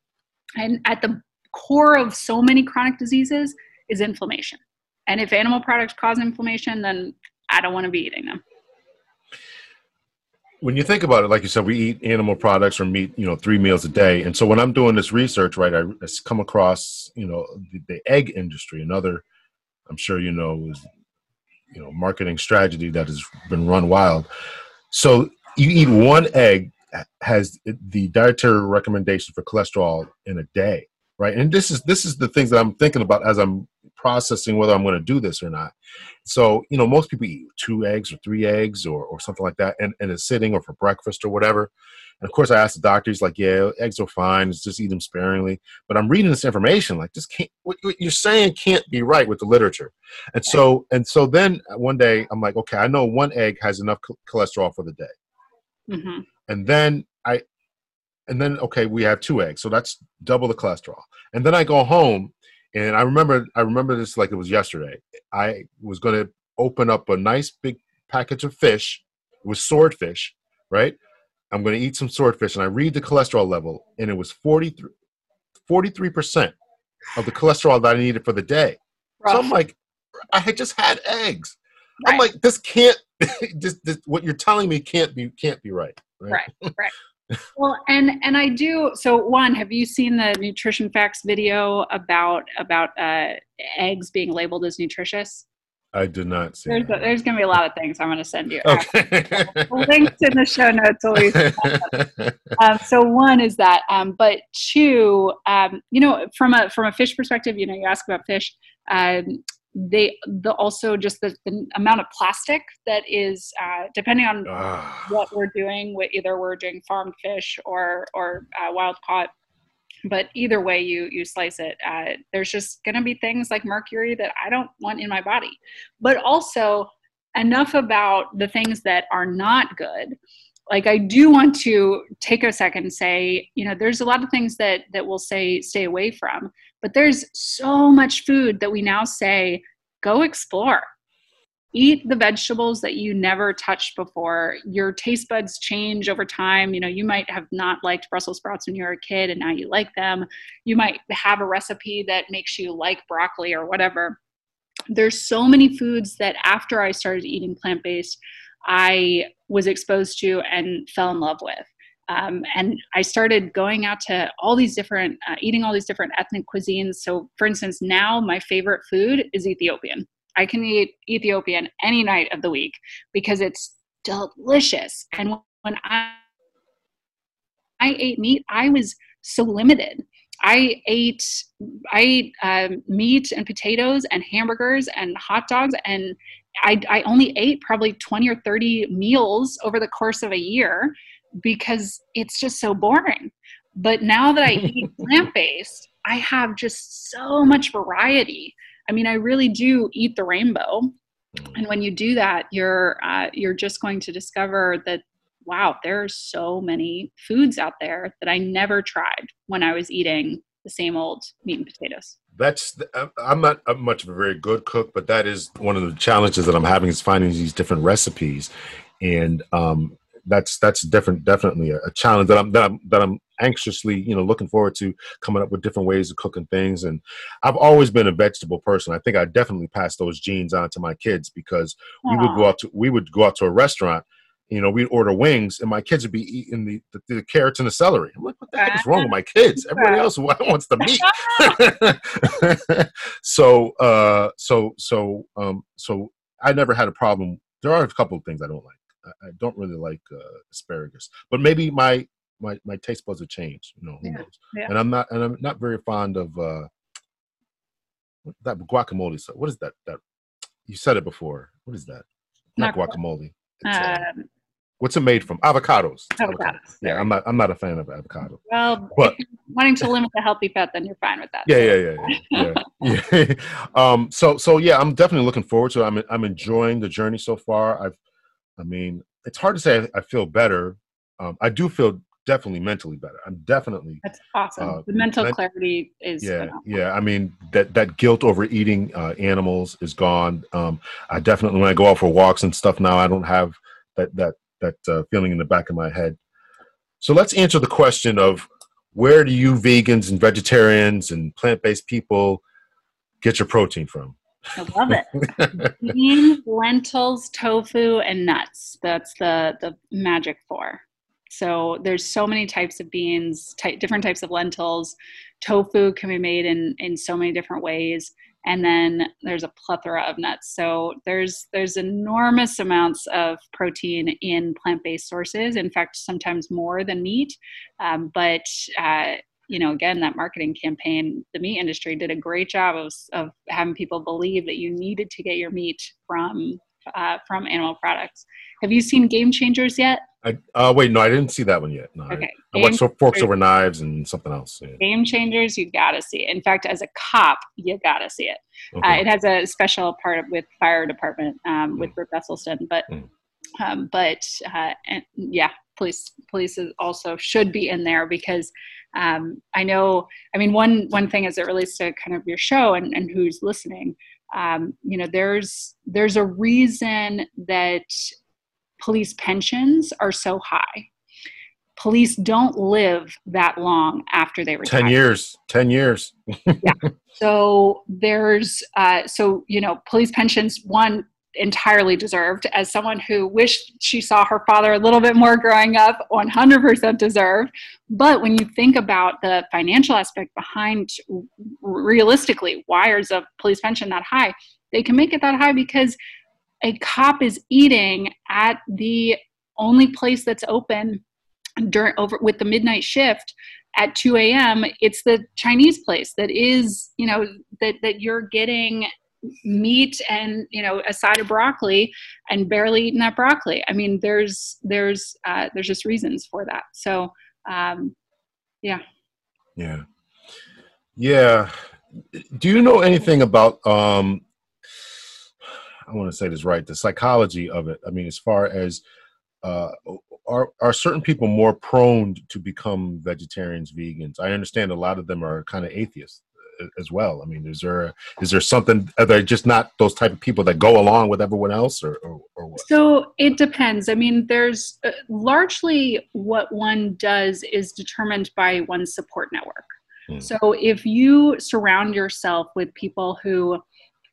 And at the core of so many chronic diseases is inflammation. And if animal products cause inflammation, then I don't want to be eating them. When you think about it, like you said, we eat animal products or meat, you know, three meals a day. And so when I'm doing this research, right, I, come across, you know, the, the egg industry, another, I'm sure you know, is, you know, marketing strategy that has been run wild. So you eat one egg has the dietary recommendation for cholesterol in a day, right? And this is this is the things that I'm thinking about as I'm processing whether I'm going to do this or not. So, you know, most people eat two eggs or three eggs or, or something like that and, and it's sitting or for breakfast or whatever. And of course, I asked the doctor, he's like, yeah, eggs are fine. Just eat them sparingly. But I'm reading this information, like, this can't, what, what you're saying can't be right with the literature. And so, and so then one day I'm like, okay, I know one egg has enough cholesterol for the day. Mm-hmm. And then and then, okay, we have two eggs. So that's double the cholesterol. And then I go home and I remember, I remember this like it was yesterday. I was going to open up a nice big package of fish with swordfish, right? I'm going to eat some swordfish, and I read the cholesterol level, and it was 43 percent of the cholesterol that I needed for the day. Rough. So I'm like, I had just had eggs. Right. I'm like, this can't. this, this, what you're telling me can't be can't be right. Right. Right. right well and and i do so one have you seen the nutrition facts video about about uh, eggs being labeled as nutritious? I did not see there's, a, there's gonna be a lot of things i'm gonna send you. Okay. links in the show notes always um, so one is that um, but two um, you know from a from a fish perspective you know you ask about fish um, they the also just the, the amount of plastic that is uh, depending on ah. what we're doing either we're doing farmed fish or or uh, wild caught but either way you you slice it uh, there's just going to be things like mercury that i don't want in my body. But also enough about the things that are not good. Like i do want to take a second and say you know there's a lot of things that that we'll say stay away from but there's so much food that we now say go explore. Eat the vegetables that you never touched before. Your taste buds change over time. You know you might have not liked brussels sprouts when you were a kid and now you like them. You might have a recipe that makes you like broccoli or whatever. There's so many foods that after i started eating plant-based I was exposed to and fell in love with. Um, and I started going out to all these different, uh, eating all these different ethnic cuisines. So, for instance, now my favorite food is Ethiopian. I can eat Ethiopian any night of the week because it's delicious. And when I, I ate meat, I was so limited. I ate I ate um, meat and potatoes and hamburgers and hot dogs and I, I only ate probably 20 or 30 meals over the course of a year because it's just so boring. But now that I eat plant based, I have just so much variety. I mean, I really do eat the rainbow. And when you do that, you're uh, you're just going to discover that wow, there are so many foods out there that I never tried when I was eating the same old meat and potatoes. That's I'm not much of a very good cook, but that is one of the challenges that I'm having is finding these different recipes, and um, that's that's different, definitely a, a challenge that I'm that I'm that I'm anxiously you know looking forward to coming up with different ways of cooking things and i've always been a vegetable person i think i definitely passed those genes on to my kids because Aww. we would go out to we would go out to a restaurant you know, we'd order wings, and my kids would be eating the, the, the carrots and the celery. I'm like, what the heck is wrong with my kids? Everybody else wants the meat. so, uh, so, so, um, so I never had a problem. There are a couple of things I don't like. I, I don't really like uh, asparagus, but maybe my my my taste buds have changed. You know, who yeah. knows? Yeah. And I'm not, and I'm not very fond of uh, that guacamole. So what is that? That you said it before. What is that? Not, not guacamole. Uh, um, What's it made from? Avocados. Avocados. Yeah, I'm not. I'm not a fan of avocado. Well, but wanting to limit the healthy fat, then you're fine with that. Yeah, yeah, yeah, yeah. yeah. um. So, so yeah, I'm definitely looking forward to. it. I'm. I'm enjoying the journey so far. I've. I mean, it's hard to say I, feel better. Um, I do feel definitely mentally better. I'm definitely. That's awesome. Uh, the mental men- clarity is. Yeah, phenomenal. yeah. I mean that that guilt over eating uh, animals is gone. Um, I definitely when I go out for walks and stuff now, I don't have that that that uh, feeling in the back of my head. So let's answer the question of where do you vegans and vegetarians and plant-based people get your protein from? I love it. Beans, lentils, tofu, and nuts. That's the the magic four. So there's so many types of beans, ty- different types of lentils. Tofu can be made in in so many different ways and then there's a plethora of nuts so there's there's enormous amounts of protein in plant-based sources in fact sometimes more than meat um, but uh, you know again that marketing campaign the meat industry did a great job of, of having people believe that you needed to get your meat from uh, from animal products have you seen game changers yet I, uh, wait, no, I didn't see that one yet. No, okay. I, I watched Forks Over Knives and something else. Yeah. Game Changers, you gotta see it. In fact, as a cop, you gotta see it. Uh, okay. Uh, it has a special part with fire department um, with mm. Rip Esselstyn, but mm. um, but uh, and, yeah, police police also should be in there because um, I know. I mean, one one thing as it relates to kind of your show and, and who's listening. Um, you know, there's there's a reason that police pensions are so high. Police don't live that long after they retire. 10 years. 10 years. yeah. So there's, uh, so, you know, police pensions, one, entirely deserved. As someone who wished she saw her father a little bit more growing up 100% deserved. But when you think about the financial aspect behind realistically why is a police pension that high? They can make it that high because a cop is eating at the only place that's open during over with the midnight shift at 2 a.m it's the chinese place that is you know that that you're getting meat and you know a side of broccoli and barely eating that broccoli. I mean there's there's uh, there's just reasons for that. So um yeah. Yeah. Yeah. Do you know anything about um I want to say this right, the psychology of it. I mean, as far as uh, are are certain people more prone to become vegetarians, vegans? I understand a lot of them are kind of atheists as well. I mean, is there is there something? Are they just not those type of people that go along with everyone else, or or, or what? So it depends. I mean, there's uh, largely what one does is determined by one's support network. Hmm. So if you surround yourself with people who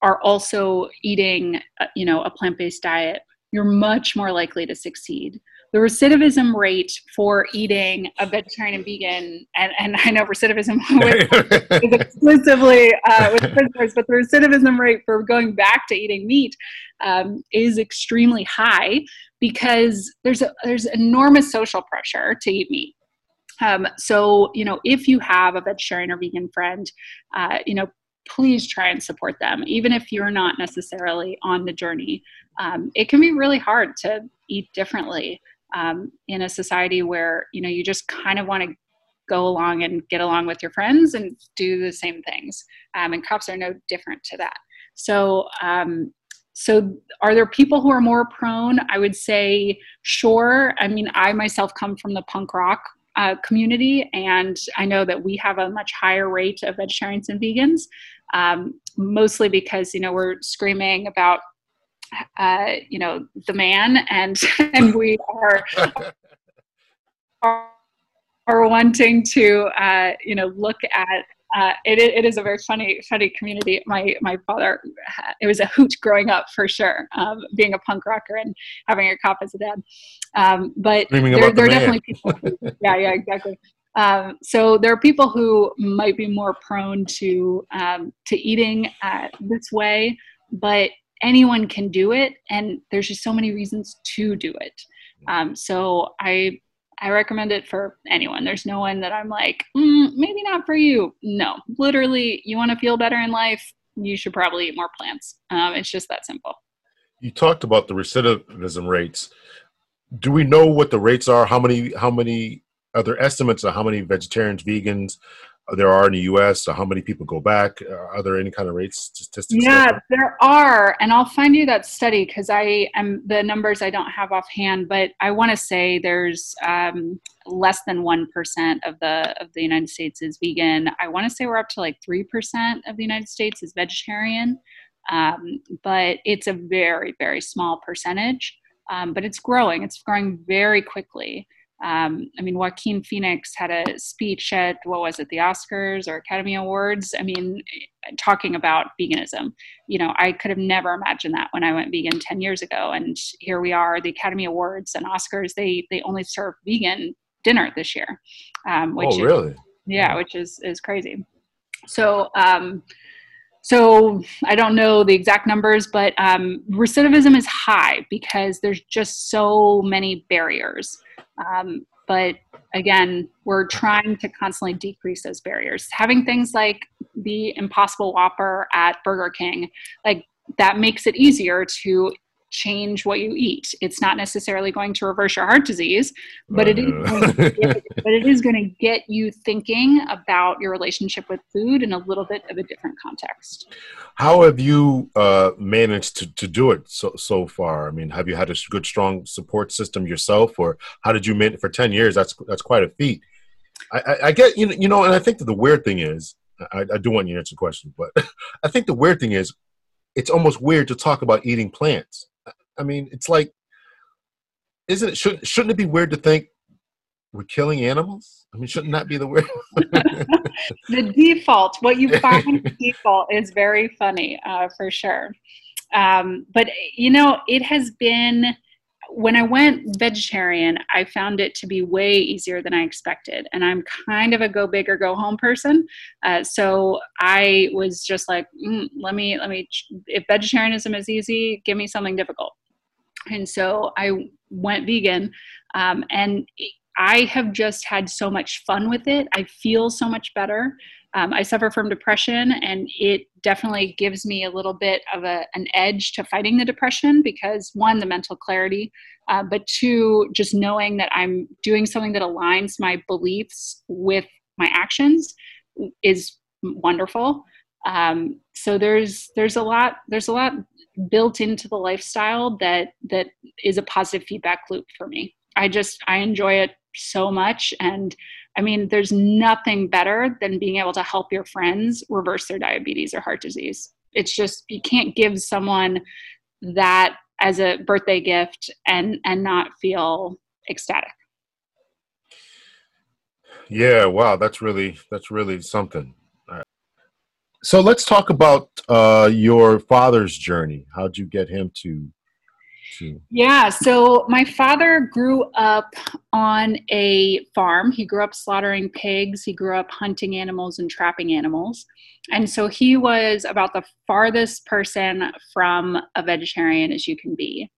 are also eating, uh, you know, a plant-based diet, you're much more likely to succeed. The recidivism rate for eating a vegetarian and vegan, and, and I know recidivism is exclusively uh, with prisoners, but the recidivism rate for going back to eating meat um, is extremely high because there's a, there's enormous social pressure to eat meat. Um, so, you know, if you have a vegetarian or vegan friend, uh, you know, please try and support them, even if you're not necessarily on the journey. Um, it can be really hard to eat differently. Um, in a society where you know you just kind of want to go along and get along with your friends and do the same things. Um, and cops are no different to that. So, um, so are there people who are more prone? I would say, sure. I mean, I myself come from the punk rock uh, community, and I know that we have a much higher rate of vegetarians and vegans, um, mostly because you know we're screaming about uh, you know the man, and and we are. are are wanting to uh, you know look at uh, it, it is a very funny funny community. My my father it was a hoot growing up for sure um, being a punk rocker and having a cop as a dad. Um, but there, there the are definitely people who, yeah yeah exactly. Um, so there are people who might be more prone to um, to eating uh, this way but anyone can do it and there's just so many reasons to do it um, so I I recommend it for anyone. There's no one that I'm like, mm, maybe not for you. No, literally, you want to feel better in life, you should probably eat more plants. Um, it's just that simple. You talked about the recidivism rates. Do we know what the rates are? How many? How many? Are there estimates of how many vegetarians, vegans, there are in the U.S. How many people go back? Are there any kind of rates statistics? Yeah, there are, and I'll find you that study because I am the numbers I don't have offhand, but I want to say there's um, less than one percent of the of the United States is vegan. I want to say we're up to like three percent of the United States is vegetarian, um, but it's a very very small percentage. Um, but it's growing. It's growing very quickly. Um, I mean, Joaquin Phoenix had a speech at what was it, the Oscars or Academy Awards? I mean, talking about veganism. You know, I could have never imagined that when I went vegan ten years ago, and here we are. The Academy Awards and Oscars they they only serve vegan dinner this year. Um, which oh, really? Is, yeah, which is is crazy. So. Um, so I don't know the exact numbers, but um, recidivism is high because there's just so many barriers. Um, but again, we're trying to constantly decrease those barriers. Having things like the Impossible Whopper at Burger King, like that makes it easier to change what you eat. It's not necessarily going to reverse your heart disease, but it is get, but it is going to get you thinking about your relationship with food in a little bit of a different context. How have you uh, managed to, to do it so so far? I mean, have you had a good strong support system yourself, or how did you manage for ten years? That's that's quite a feat. I, I, I get you know, you know, and I think that the weird thing is, I, I do want you to answer the question, but I think the weird thing is, it's almost weird to talk about eating plants I mean, it's like, isn't it? Shouldn't shouldn't it be weird to think we're killing animals? I mean, shouldn't that be the weird? the default, what you find default, is very funny uh, for sure. Um, but you know, it has been when I went vegetarian, I found it to be way easier than I expected. And I'm kind of a go big or go home person. Uh, so I was just like, mm, let me, let me, if vegetarianism is easy, give me something difficult. And so I went vegan. Um, and I have just had so much fun with it. I feel so much better. Um, I suffer from depression, and it definitely gives me a little bit of a, an edge to fighting the depression because one, the mental clarity, uh, but two, just knowing that I'm doing something that aligns my beliefs with my actions is wonderful. Um, so there's there's a lot there's a lot built into the lifestyle that that is a positive feedback loop for me. I just I enjoy it so much and I mean there's nothing better than being able to help your friends reverse their diabetes or heart disease. It's just you can't give someone that as a birthday gift and and not feel ecstatic. Yeah, wow, that's really that's really something. So let's talk about uh, your father's journey. How'd you get him to? to... Yeah, so my father grew up on a farm. He grew up slaughtering pigs. He grew up hunting animals and trapping animals, and so he was about the farthest person from a vegetarian as you can be.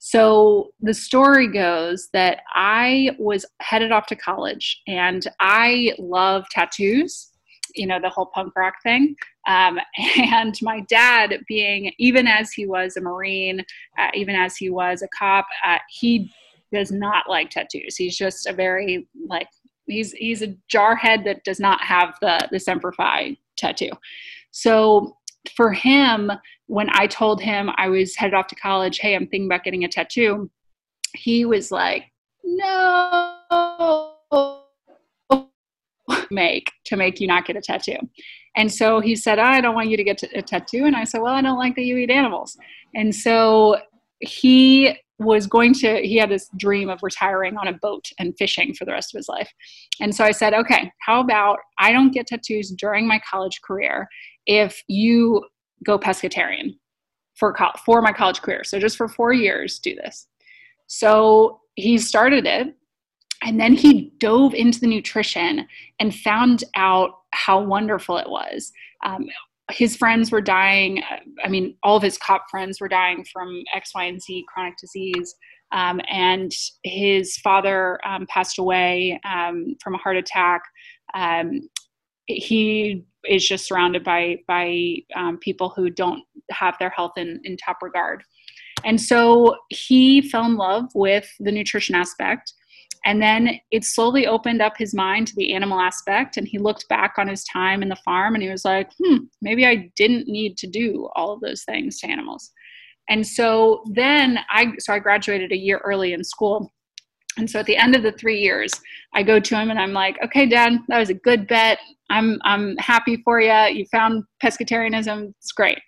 So the story goes that I was headed off to college and I love tattoos you know the whole punk rock thing um, and my dad being even as he was a marine uh, even as he was a cop uh, he does not like tattoos. He's just a very like he's he's a jarhead that does not have the the Semper Fi tattoo. So for him, when I told him I was headed off to college, hey, I'm thinking about getting a tattoo, he was like, no make to make you not get a tattoo. And so he said, I don't want you to get a tattoo. And I said, Well, I don't like that you eat animals. And so he was going to, he had this dream of retiring on a boat and fishing for the rest of his life. And so I said, Okay, how about I don't get tattoos during my college career if you go pescatarian for, for my college career. So just for four years, do this. So he started it and then he dove into the nutrition and found out how wonderful it was. Um, his friends were dying. I mean, all of his cop friends were dying from X, Y, and Z chronic disease. Um, and his father um, passed away um, from a heart attack. Um, he is just surrounded by by um, people who don't have their health in, in top regard. And so he fell in love with the nutrition aspect and then it slowly opened up his mind to the animal aspect. And he looked back on his time in the farm and he was like, hmm, maybe I didn't need to do all of those things to animals. And so then I, so I graduated a year early in school. And so at the end of the three years, I go to him and I'm like, okay, dad, that was a good bet. I'm, I'm happy for you. You found pescatarianism. It's great.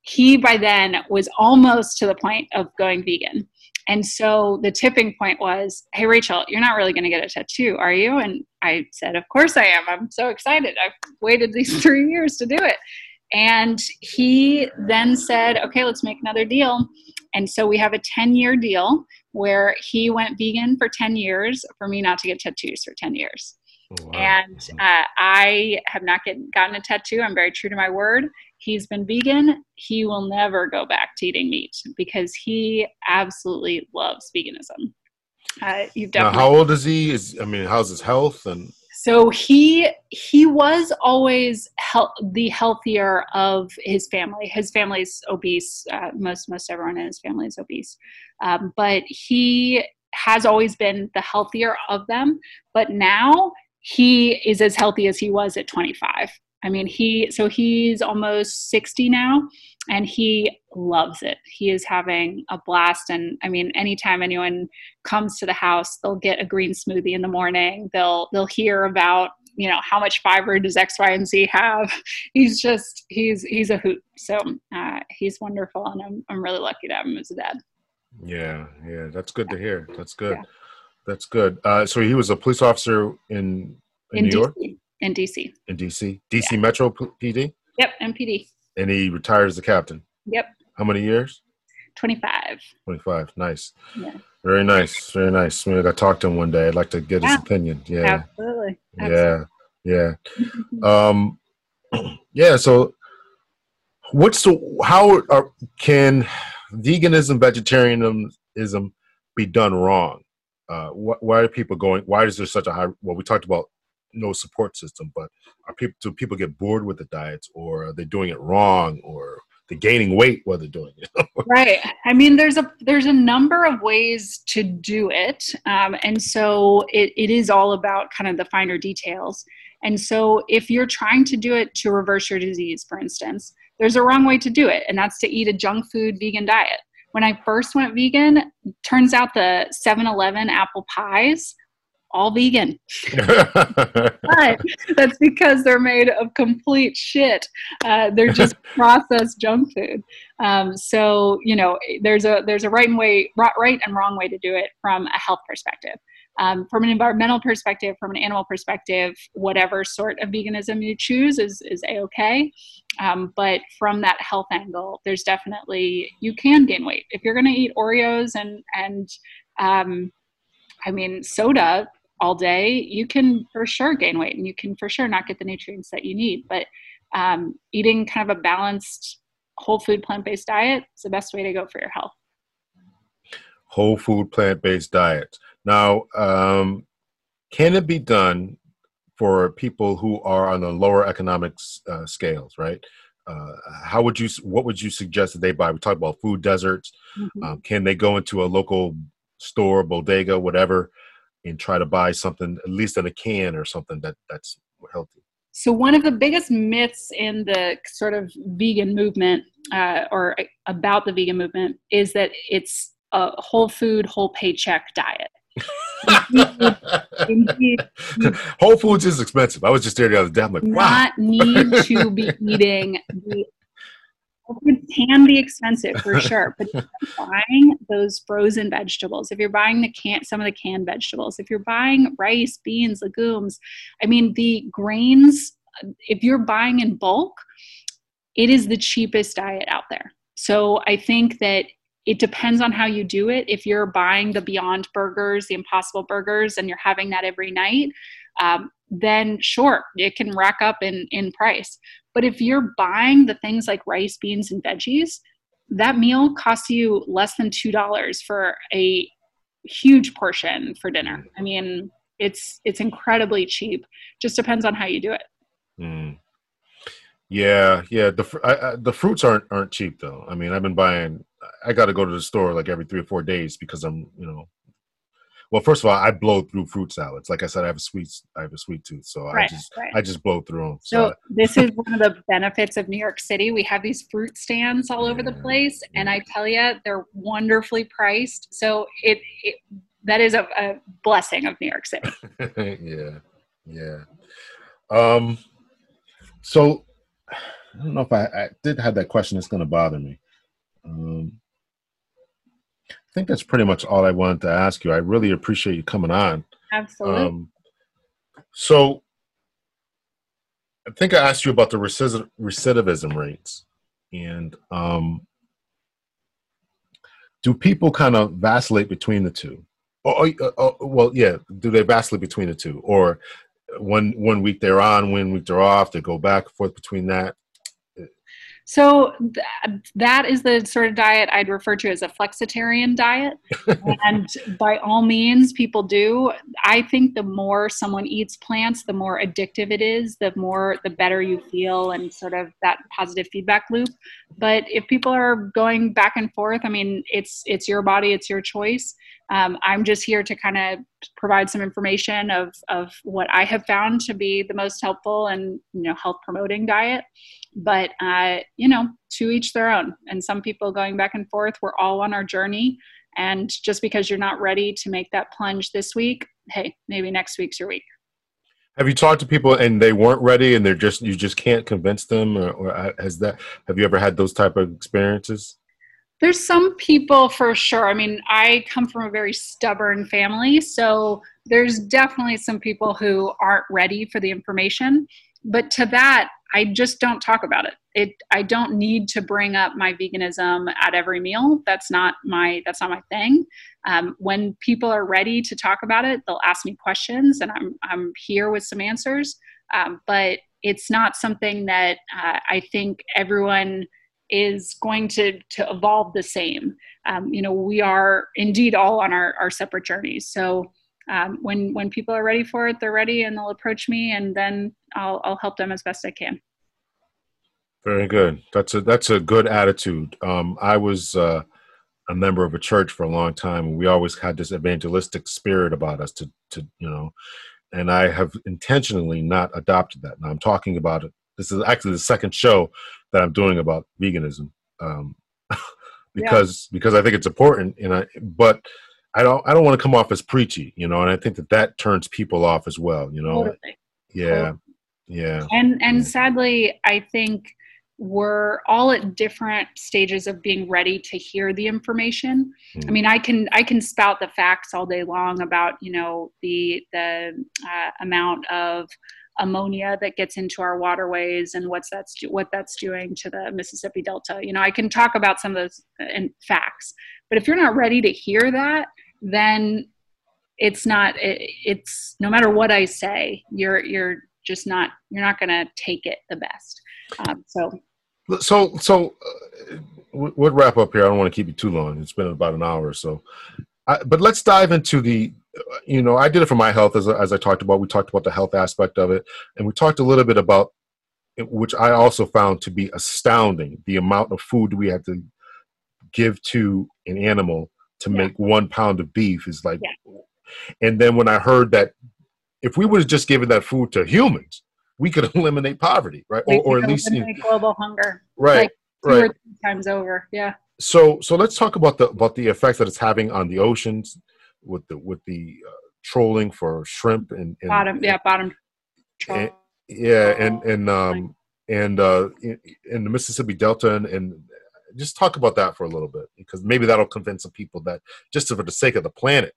He by then was almost to the point of going vegan. And so the tipping point was, Hey, Rachel, you're not really going to get a tattoo, are you? And I said, Of course I am. I'm so excited. I've waited these three years to do it. And he then said, Okay, let's make another deal. And so we have a 10 year deal where he went vegan for 10 years for me not to get tattoos for 10 years. Oh, wow. And uh, I have not get, gotten a tattoo. I'm very true to my word he's been vegan, he will never go back to eating meat because he absolutely loves veganism. Uh, you've definitely. Now, how old is he? Is I mean, how's his health and? So he he was always the healthier of his family. His family's obese. Uh, most most everyone in his family is obese, um, but he has always been the healthier of them. But now he is as healthy as he was at 25. I mean, he, so he's almost 60 now and he loves it. He is having a blast. And I mean, anytime anyone comes to the house, they'll get a green smoothie in the morning. They'll, they'll hear about, you know, how much fiber does X, Y, and Z have? He's just, he's, he's a hoot. So uh, he's wonderful. And I'm, I'm really lucky to have him as a dad. Yeah. Yeah. That's good to hear. That's good. Yeah. That's good. Uh, so he was a police officer in, in, in New DC. York? In DC. In DC, DC yeah. Metro PD. Yep, MPD. And he retired as a captain. Yep. How many years? Twenty-five. Twenty-five. Nice. Yeah. Very nice. Very nice. Maybe I talked to him one day. I'd like to get yeah. his opinion. Yeah. Absolutely. Absolutely. Yeah. Yeah. um. Yeah. So, what's the how are, can veganism, vegetarianism be done wrong? Uh, wh- why are people going? Why is there such a high? Well, we talked about no support system. But are people do people get bored with the diets, or are they doing it wrong, or they're gaining weight while they're doing it? right. I mean, there's a there's a number of ways to do it, um, and so it, it is all about kind of the finer details. And so, if you're trying to do it to reverse your disease, for instance, there's a wrong way to do it, and that's to eat a junk food vegan diet. When I first went vegan, turns out the 7 Eleven apple pies all vegan. but that's because they're made of complete shit. Uh, they're just processed junk food. Um, so you know, there's a there's a right and way right and wrong way to do it from a health perspective. Um, from an environmental perspective, from an animal perspective, whatever sort of veganism you choose is is a okay. Um, but from that health angle, there's definitely you can gain weight if you're going to eat Oreos and and um, I mean soda all day, you can for sure gain weight and you can for sure not get the nutrients that you need. But um, eating kind of a balanced, whole food, plant based diet is the best way to go for your health. Whole food, plant based diet. Now, um, can it be done for people who are on the lower economic uh, scales, right? Uh, how would you what would you suggest that they buy we talk about food deserts mm-hmm. um, can they go into a local store, bodega, whatever, and try to buy something at least in a can or something that that's healthy? So one of the biggest myths in the sort of vegan movement, uh, or about the vegan movement, is that it's a whole food, whole paycheck diet. Indeed, Whole Foods is expensive. I was just there the other day. I'm like, wow. Not need to be eating the it can be expensive for sure, but buying those frozen vegetables, if you're buying the can some of the canned vegetables, if you're buying rice, beans, legumes, I mean the grains, if you're buying in bulk, it is the cheapest diet out there. So I think that it depends on how you do it. If you're buying the Beyond Burgers, the Impossible Burgers, and you're having that every night, um, then sure, it can rack up in, in price. But if you're buying the things like rice, beans, and veggies, that meal costs you less than $2 for a huge portion for dinner. I mean, it's it's incredibly cheap. Just depends on how you do it. Mm. Yeah, yeah. The I, I, the fruits aren't aren't cheap though. I mean, I've been buying. I got to go to the store like every three or four days because I'm you know well, first of all, I blow through fruit salads. Like I said, I have a sweet, I have a sweet tooth, so right, I just, right. I just blow through them. So, so this is one of the benefits of New York City. We have these fruit stands all over the place, and I tell you, they're wonderfully priced. So it, it that is a, a blessing of New York City. yeah, yeah. Um, so I don't know if I, I did have that question. It's going to bother me. Um, think that's pretty much all I wanted to ask you. I really appreciate you coming on. Absolutely. Um, so, I think I asked you about the recidivism rates, and um, do people kind of vacillate between the two? Oh, oh, well, yeah. Do they vacillate between the two, or one one week they're on, one week they're off? They go back and forth between that. So th- that is the sort of diet I'd refer to as a flexitarian diet. and by all means, people do. I think the more someone eats plants, the more addictive it is, the more, the better you feel, and sort of that positive feedback loop. But if people are going back and forth, I mean, it's it's your body, it's your choice. Um, I'm just here to kind of provide some information of of what I have found to be the most helpful and you know health promoting diet but uh, you know to each their own. And some people going back and forth we're all on our journey. And just because you're not ready to make that plunge this week hey maybe next week's your week. Have you talked to people and they weren't ready and they're just you just can't convince them? Or, or uh, has that have you ever had those type of experiences? There's some people for sure. I mean i come from a very stubborn family so there's definitely some people who aren't ready for the information. But to that I just don't talk about it. It I don't need to bring up my veganism at every meal. That's not my that's not my thing. Um, when people are ready to talk about it, they'll ask me questions, and I'm I'm here with some answers. Um, but it's not something that uh, I think everyone is going to to evolve the same. Um, you know, we are indeed all on our, our separate journeys. So um, when when people are ready for it, they're ready, and they'll approach me, and then I'll I'll help them as best I can. Very good. That's a that's a good attitude. Um, I was uh, a member of a church for a long time, and we always had this evangelistic spirit about us to to you know, and I have intentionally not adopted that. Now I'm talking about it. This is actually the second show that I'm doing about veganism, um, because yeah. because I think it's important, and I but I don't I don't want to come off as preachy, you know, and I think that that turns people off as well, you know. Totally. Yeah. Totally. Yeah. And and yeah. sadly, I think we're all at different stages of being ready to hear the information. Mm. I mean, I can I can spout the facts all day long about you know the the uh, amount of ammonia that gets into our waterways and what's that's what that's doing to the Mississippi Delta. You know, I can talk about some of those uh, facts, but if you're not ready to hear that, then it's not it, it's no matter what i say you're you're just not you're not going to take it the best. Um, so. So so uh, we'll wrap up here. I don't want to keep you too long. It's been about an hour or so. I, but let's dive into the you know i did it for my health as, as i talked about. We talked about the health aspect of it and we talked a little bit about which i also found to be astounding the amount of food we have to give to an animal to Yeah. make one pound of beef is like Yeah. and then when i heard that if we would have just given that food to humans we could eliminate poverty right We or, or at least eliminate global hunger right like two right or three times over. Yeah. so so let's talk about the about the effects that it's having on the oceans with the with the uh, trolling for shrimp and, and Bottom. Yeah. Bottom. and- yeah and and um and uh in, in the mississippi delta and, and just talk about that for a little bit because maybe that'll convince some people that just for the sake of the planet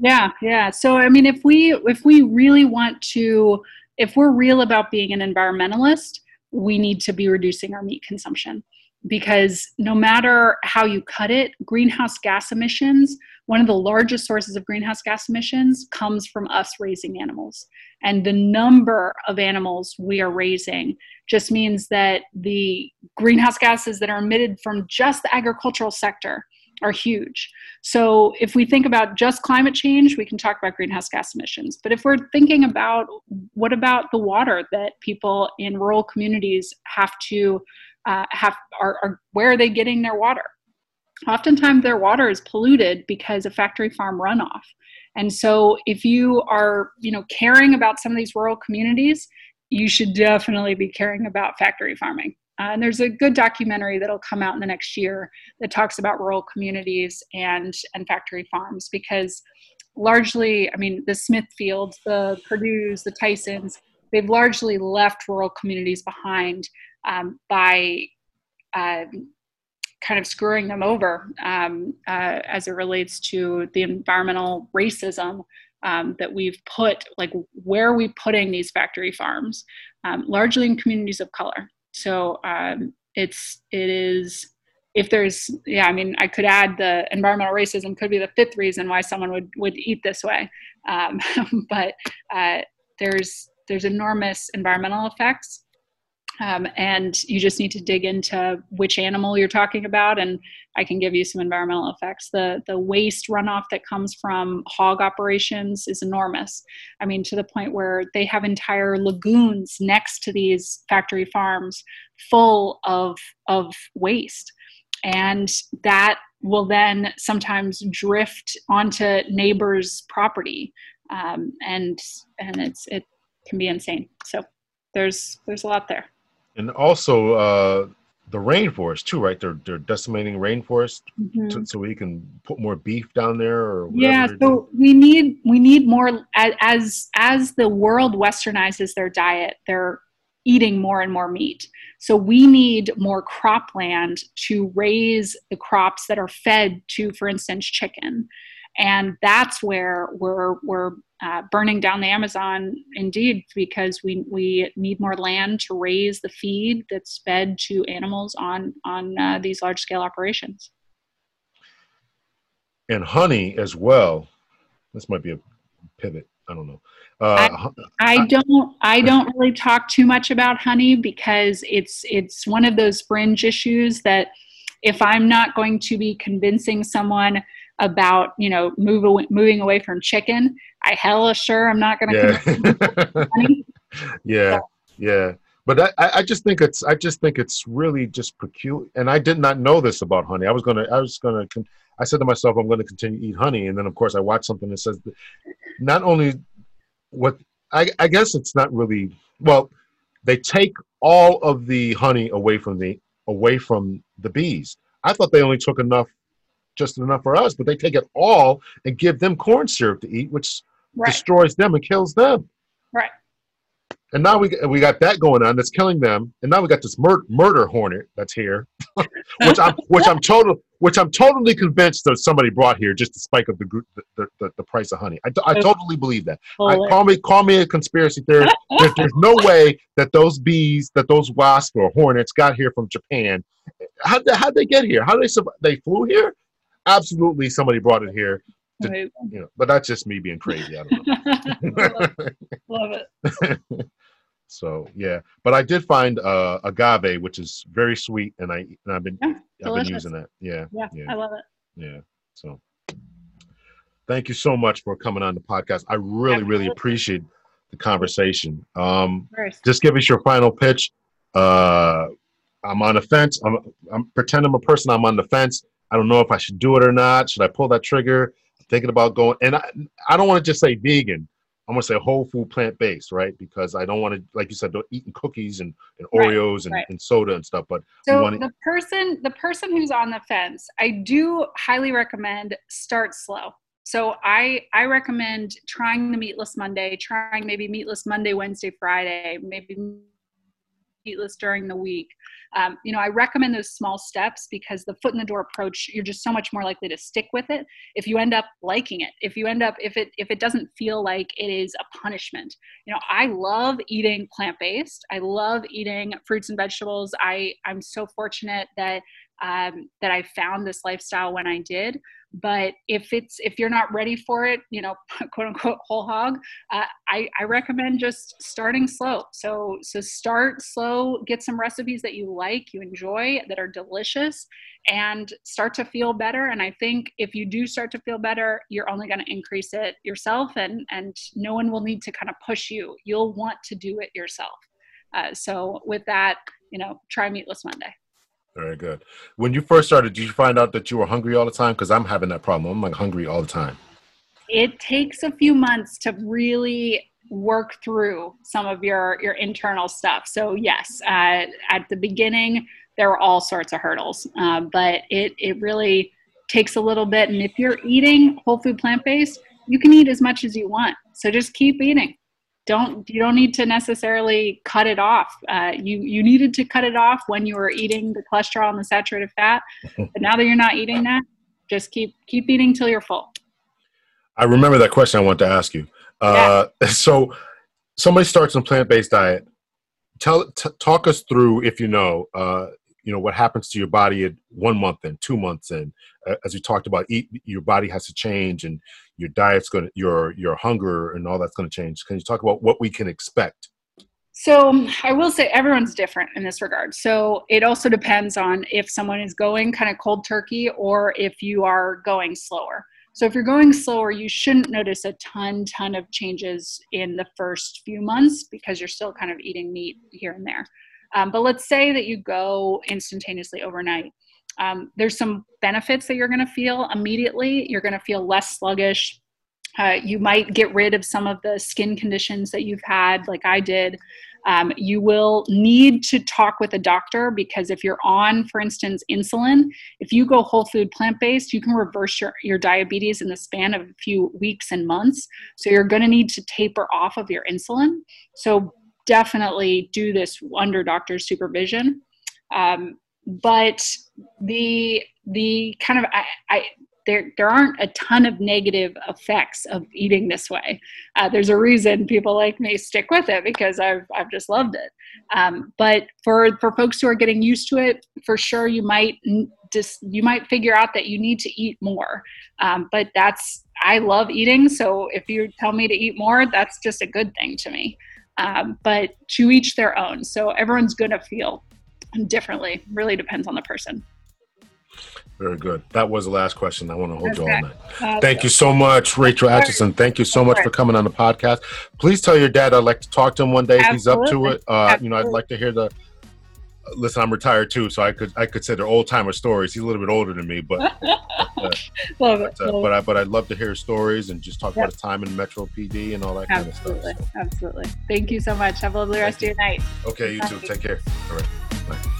Yeah, yeah. So I mean, if we if we really want to, if we're real about being an environmentalist, we need to be reducing our meat consumption because no matter how you cut it, greenhouse gas emissions, one of the largest sources of greenhouse gas emissions comes from us raising animals. And the number of animals we are raising just means that the greenhouse gases that are emitted from just the agricultural sector are huge. So if we think about just climate change, we can talk about greenhouse gas emissions. But if we're thinking about what about the water that people in rural communities have to uh, have, are, are where are they getting their water? Oftentimes their water is polluted because of factory farm runoff. And so if you are, you know, caring about some of these rural communities, you should definitely be caring about factory farming. Uh, and there's a good documentary that'll come out in the next year that talks about rural communities and and factory farms because largely, I mean, the Smithfields, the Perdue's, the Tysons, they've largely left rural communities behind um, by um, kind of screwing them over um, uh, as it relates to the environmental racism um, that we've put, like where are we putting these factory farms, um, largely in communities of color. So um, it's it is if there's yeah I mean I could add the environmental racism could be the fifth reason why someone would would eat this way, um, but uh, there's there's enormous environmental effects. Um, and you just need to dig into which animal you're talking about, and I can give you some environmental effects. The the waste runoff that comes from hog operations is enormous. I mean, to the point where they have entire lagoons next to these factory farms full of of waste, and that will then sometimes drift onto neighbors' property, um, and and it's it can be insane. So there's there's a lot there. And also uh the rainforest too right they're they're decimating rainforest Mhm. to, so we can put more beef down there or yeah doing. so we need we need more as as the world westernizes their diet they're eating more and more meat so we need more cropland to raise the crops that are fed to for instance chicken and that's where we're we're uh, burning down the amazon indeed because we we need more land to raise the feed that's fed to animals on on uh, these large scale operations. And honey as well. This might be a pivot. I don't know. Uh hu- I don't I don't really talk too much about honey because it's it's one of those fringe issues that if I'm not going to be convincing someone about you know move away, moving away from chicken, I hella sure I'm not going to yeah honey. yeah yeah but I, I just think it's I just think it's really just peculiar. And I did not know this about honey. I was gonna I was gonna I said to myself I'm going to continue to eat honey, and then of course I watched something that says that not only what I, I guess it's not really well they take all of the honey away from the away from the bees. I thought they only took enough just enough for us, but they take it all and give them corn syrup to eat, which Right. destroys them and kills them. Right. And now we we got that going on that's killing them, and now we got this mur- murder hornet that's here, which I'm which I'm total which I'm totally convinced that somebody brought here just to spike up the the, the, the, price of honey. I, I totally believe that. I, call me call me a conspiracy theorist. There's, there's no way that those bees, that those wasps or hornets got here from Japan. How how'd they get here? How they? They flew here? Absolutely, somebody brought it here. Amazing. You know, but that's just me being crazy. I don't know. Love it. so yeah, but I did find uh, agave, which is very sweet, and I and I've been Yeah, I've been using that. Yeah, Yeah, I love it. yeah. So thank you so much for coming on the podcast. I really, really appreciate the conversation. Um, just give us your final pitch. Uh, I'm on the fence. I'm, I'm pretend I'm a person. I'm on the fence. I don't know if I should do it or not. Should I pull that trigger? I'm thinking about going, and I, I don't want to just say vegan. I'm gonna say whole food, plant based, right? Because I don't want to, like you said, eating cookies and, and Oreos right, and, right. and, soda and stuff. But so wanna... the person, the person who's on the fence, I do highly recommend start slow. So I I recommend trying the meatless Monday, trying maybe meatless Monday, Wednesday, Friday, maybe meatless during the week. Um, you know i recommend those small steps because the foot in the door approach you're just so much more likely to stick with it if you end up liking it. If you end up if it if it doesn't feel like it is a punishment. You know i love eating plant-based. I love eating fruits and vegetables. I i'm so fortunate that um, that I found this lifestyle when I did. But if it's if you're not ready for it, you know, quote unquote whole hog, uh, I, I recommend just starting slow. So so start slow, get some recipes that you like, you enjoy, that are delicious, and start to feel better. And I think if you do start to feel better, you're only going to increase it yourself, and and no one will need to kind of push you. You'll want to do it yourself. Uh, so with that, you know, try Meatless Monday. Very good. When you first started, did you find out that you were hungry all the time? Because I'm having that problem. I'm like hungry all the time. It takes a few months to really work through some of your your internal stuff. So yes, uh, at the beginning there were all sorts of hurdles, uh, but it it really takes a little bit. And if you're eating whole food plant based, you can eat as much as you want. So just keep eating don't you don't need to necessarily cut it off. Uh, you you needed to cut it off when you were eating the cholesterol and the saturated fat, but now that you're not eating that, just keep keep eating till you're full. I remember that question I want to ask you. Uh, yeah. So somebody starts on plant based diet. Tell t- talk us through if you know. Uh, you know what happens to your body at one month and two months and uh, as you talked about eat your body has to change and your diet's going to your your hunger and all that's going to change can you talk about what we can expect so I will say everyone's different in this regard. So it also depends on if someone is going kind of cold turkey or if you are going slower. So if you're going slower, you shouldn't notice a ton, ton of changes in the first few months because you're still kind of eating meat here and there. Um, but let's say that you go instantaneously overnight. Um, there's some benefits that you're going to feel immediately. You're going to feel less sluggish. Uh, you might get rid of some of the skin conditions that you've had, like I did. Um, you will need to talk with a doctor because if you're on, for instance, insulin, if you go whole food plant based, you can reverse your, your diabetes in the span of a few weeks and months. So you're going to need to taper off of your insulin. So definitely do this under doctor's supervision. Um, but the the kind of I, I, there there aren't a ton of negative effects of eating this way. Uh, there's a reason people like me stick with it because I've I've just loved it. Um, but for for folks who are getting used to it, for sure you might just you might figure out that you need to eat more. Um, but that's I love eating, so if you tell me to eat more, that's just a good thing to me. Um, but to each their own. So everyone's to feel differently. Really depends on the person. Very good. That was the last question. I want to hold okay. you all night. Uh, Thank you so much, Rachel Atcheson. Thank you so much for coming on the podcast. Please tell your dad I'd like to talk to him one day if he's up to it. Uh, you know, I'd like to hear the. Listen, I'm retired too, so I could I could say they're old timer stories. He's a little bit older than me, but uh, love it. But, uh, but I but I'd love to hear stories and just talk yep. about his time in Metro PD and all that Absolutely. kind of stuff. So. Absolutely. Thank you so much. Have a lovely Thank rest you. of your night. Okay, you Bye. too. Take care. All right. Bye.